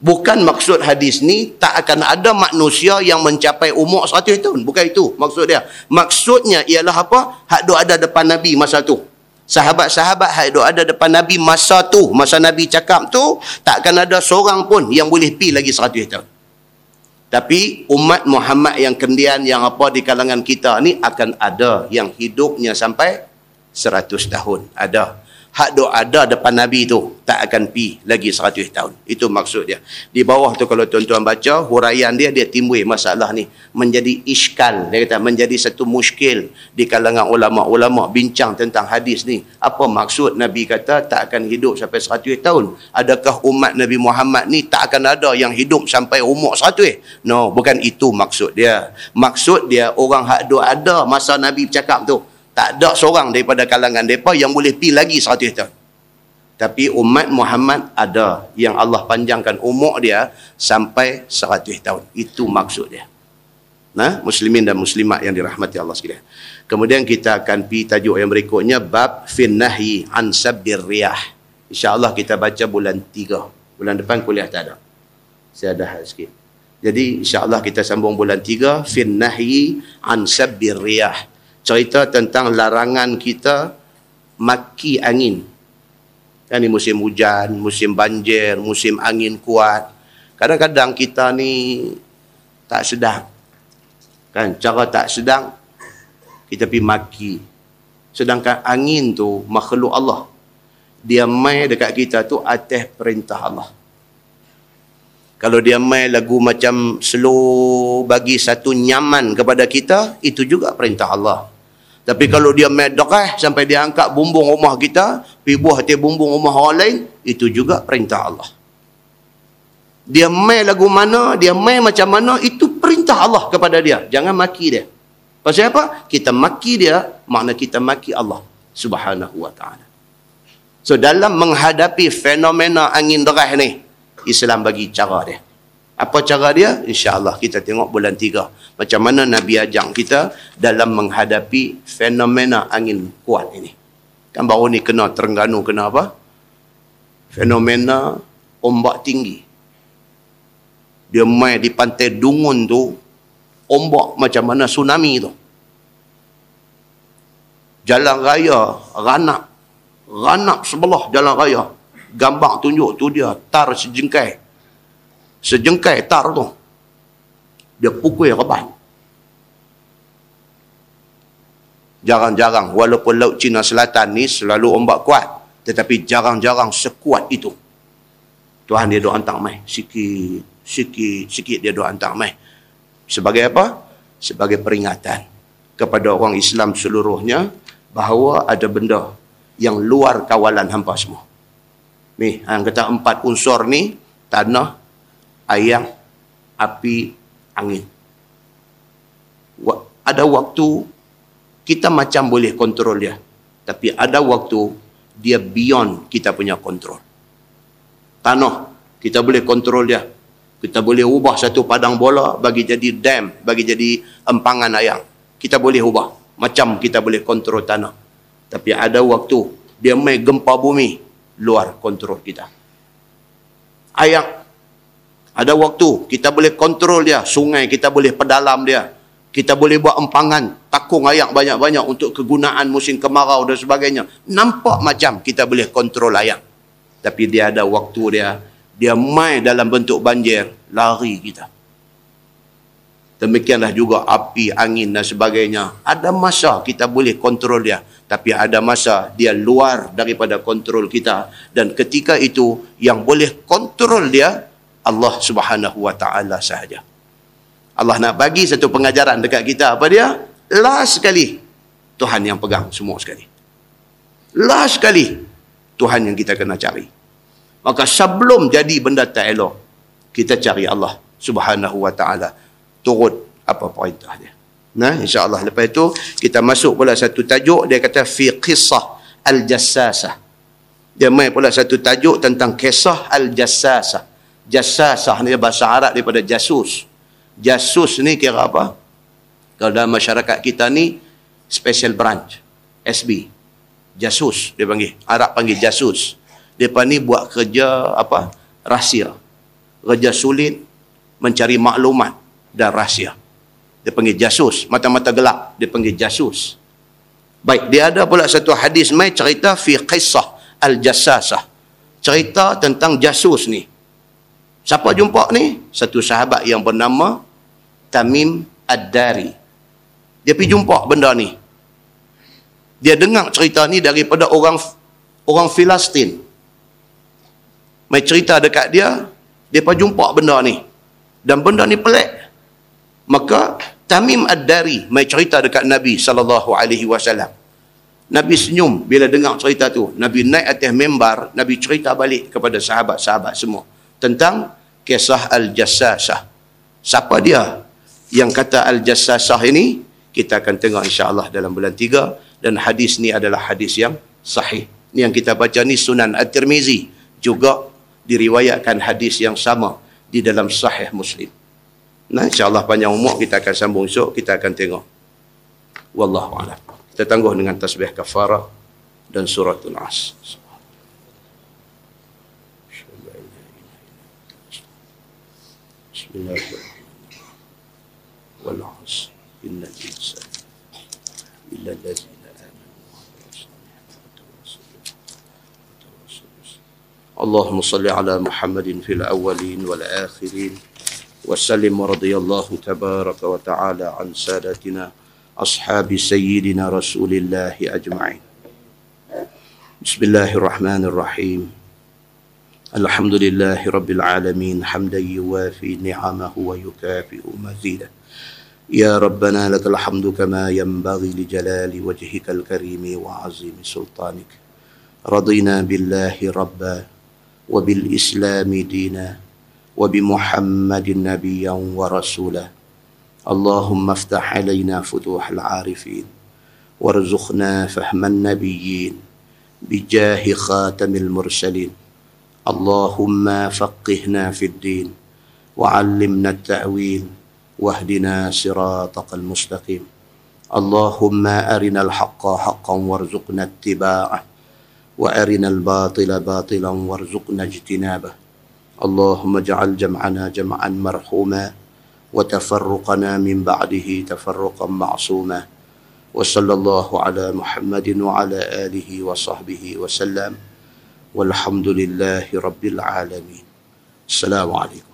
Bukan maksud hadis ni tak akan ada manusia yang mencapai umur 100 tahun. Bukan itu maksud dia. Maksudnya ialah apa? Hak duk ada depan Nabi masa tu. Sahabat-sahabat hak duk ada depan Nabi masa tu. Masa Nabi cakap tu, tak akan ada seorang pun yang boleh pi lagi 100 tahun. Tapi umat Muhammad yang kendian yang apa di kalangan kita ni akan ada yang hidupnya sampai 100 tahun. Ada hak duk ada depan Nabi tu tak akan pi lagi 100 tahun. Itu maksud dia. Di bawah tu kalau tuan-tuan baca huraian dia dia timbul masalah ni menjadi iskal dia kata menjadi satu muskil di kalangan ulama-ulama bincang tentang hadis ni. Apa maksud Nabi kata tak akan hidup sampai 100 tahun? Adakah umat Nabi Muhammad ni tak akan ada yang hidup sampai umur 100? No, bukan itu maksud dia. Maksud dia orang hak duk ada masa Nabi bercakap tu tak ada seorang daripada kalangan mereka yang boleh pi lagi 100 tahun. Tapi umat Muhammad ada yang Allah panjangkan umur dia sampai 100 tahun. Itu maksud dia. Nah, muslimin dan muslimat yang dirahmati Allah sekalian. Kemudian kita akan pi tajuk yang berikutnya bab fin nahyi an sabbir riyah. Insya-Allah kita baca bulan 3. Bulan depan kuliah tak ada. Saya ada hal sikit. Jadi insya-Allah kita sambung bulan 3 fin nahyi an sabbir riyah cerita tentang larangan kita maki angin. Kan ni musim hujan, musim banjir, musim angin kuat. Kadang-kadang kita ni tak sedang. Kan cara tak sedang kita pergi maki. Sedangkan angin tu makhluk Allah. Dia mai dekat kita tu atas perintah Allah. Kalau dia mai lagu macam slow bagi satu nyaman kepada kita, itu juga perintah Allah. Tapi kalau dia mai derah sampai dia angkat bumbung rumah kita, pergi buah hati bumbung rumah orang lain, itu juga perintah Allah. Dia mai lagu mana, dia mai macam mana, itu perintah Allah kepada dia. Jangan maki dia. Pasal apa? Kita maki dia, makna kita maki Allah subhanahu wa ta'ala. So dalam menghadapi fenomena angin derah ni, Islam bagi cara dia. Apa cara dia? InsyaAllah kita tengok bulan tiga. Macam mana Nabi ajak kita dalam menghadapi fenomena angin kuat ini. Kan baru ni kena Terengganu, kena apa? Fenomena ombak tinggi. Dia main di pantai Dungun tu, ombak macam mana tsunami tu. Jalan raya, ranak. Ranak sebelah jalan raya gambar tunjuk tu dia tar sejengkai sejengkai tar tu dia pukul reban jarang-jarang walaupun laut Cina Selatan ni selalu ombak kuat tetapi jarang-jarang sekuat itu. Tuhan dia doa hantar mai. Sikit sikit sikit dia doa hantar mai. Sebagai apa? Sebagai peringatan kepada orang Islam seluruhnya bahawa ada benda yang luar kawalan hampa semua. Ni, yang kata empat unsur ni, tanah, air, api, angin. Ada waktu, kita macam boleh kontrol dia. Tapi ada waktu, dia beyond kita punya kontrol. Tanah, kita boleh kontrol dia. Kita boleh ubah satu padang bola bagi jadi dam, bagi jadi empangan air. Kita boleh ubah. Macam kita boleh kontrol tanah. Tapi ada waktu, dia main gempa bumi, luar kontrol kita. Ayat ada waktu kita boleh kontrol dia, sungai kita boleh pedalam dia. Kita boleh buat empangan, takung ayak banyak-banyak untuk kegunaan musim kemarau dan sebagainya. Nampak macam kita boleh kontrol ayak. Tapi dia ada waktu dia, dia mai dalam bentuk banjir, lari kita. Demikianlah juga api, angin dan sebagainya. Ada masa kita boleh kontrol dia tapi ada masa dia luar daripada kontrol kita dan ketika itu yang boleh kontrol dia Allah Subhanahu wa taala sahaja. Allah nak bagi satu pengajaran dekat kita apa dia? Last sekali Tuhan yang pegang semua sekali. Last sekali Tuhan yang kita kena cari. Maka sebelum jadi benda tak elok, kita cari Allah subhanahu wa ta'ala. Turut apa perintah dia. Nah, insyaAllah. Lepas itu, kita masuk pula satu tajuk. Dia kata, fi qisah al-jassasah. Dia main pula satu tajuk tentang kisah al-jassasah. Jassasah ni bahasa Arab daripada jasus. Jasus ni kira apa? Kalau dalam masyarakat kita ni, special branch. SB. Jasus, dia panggil. Arab panggil jasus. Depa ni buat kerja apa? Rahsia. Kerja sulit mencari maklumat dan rahsia. Dia panggil jasus. Mata-mata gelap. Dia panggil jasus. Baik, dia ada pula satu hadis mai cerita fi qissah al-jassasah. Cerita tentang jasus ni. Siapa jumpa ni? Satu sahabat yang bernama Tamim Ad-Dari. Dia pergi jumpa benda ni. Dia dengar cerita ni daripada orang orang Filistin. Mai cerita dekat dia, dia pun jumpa benda ni. Dan benda ni pelik. Maka Tamim Ad-Dari mai cerita dekat Nabi sallallahu alaihi wasallam. Nabi senyum bila dengar cerita tu. Nabi naik atas membar, Nabi cerita balik kepada sahabat-sahabat semua tentang kisah Al-Jassasah. Siapa dia yang kata Al-Jassasah ini? Kita akan tengok insya-Allah dalam bulan 3 dan hadis ni adalah hadis yang sahih. Ni yang kita baca ni Sunan At-Tirmizi juga diriwayatkan hadis yang sama di dalam sahih Muslim. Nah, insya-Allah panjang umur kita akan sambung esok, kita akan tengok. Wallahu a'lam. Kita tangguh dengan tasbih kafarah dan suratul As. Bismillahirrahmanirrahim. Wal 'asr. Innal insana illa allazi اللهم صل على محمد في الأولين والآخرين وسلم ورضي الله تبارك وتعالى عن سادتنا أصحاب سيدنا رسول الله أجمعين بسم الله الرحمن الرحيم الحمد لله رب العالمين حمدا يوافي نعمه ويكافئ مزيده. يا ربنا لك الحمد كما ينبغي لجلال وجهك الكريم وعظيم سلطانك. رضينا بالله ربا وبالإسلام دينا وبمحمد نبيا ورسولا. اللهم افتح علينا فتوح العارفين. وارزقنا فهم النبيين بجاه خاتم المرسلين. اللهم فقهنا في الدين وعلمنا التأويل واهدنا صراطك المستقيم. اللهم أرنا الحق حقا وارزقنا اتباعه وأرنا الباطل باطلا وارزقنا اجتنابه. اللهم اجعل جمعنا جمعا مرحوما وتفرقنا من بعده تفرقا معصوما. وصلى الله على محمد وعلى آله وصحبه وسلم. والحمد لله رب العالمين. السلام عليكم.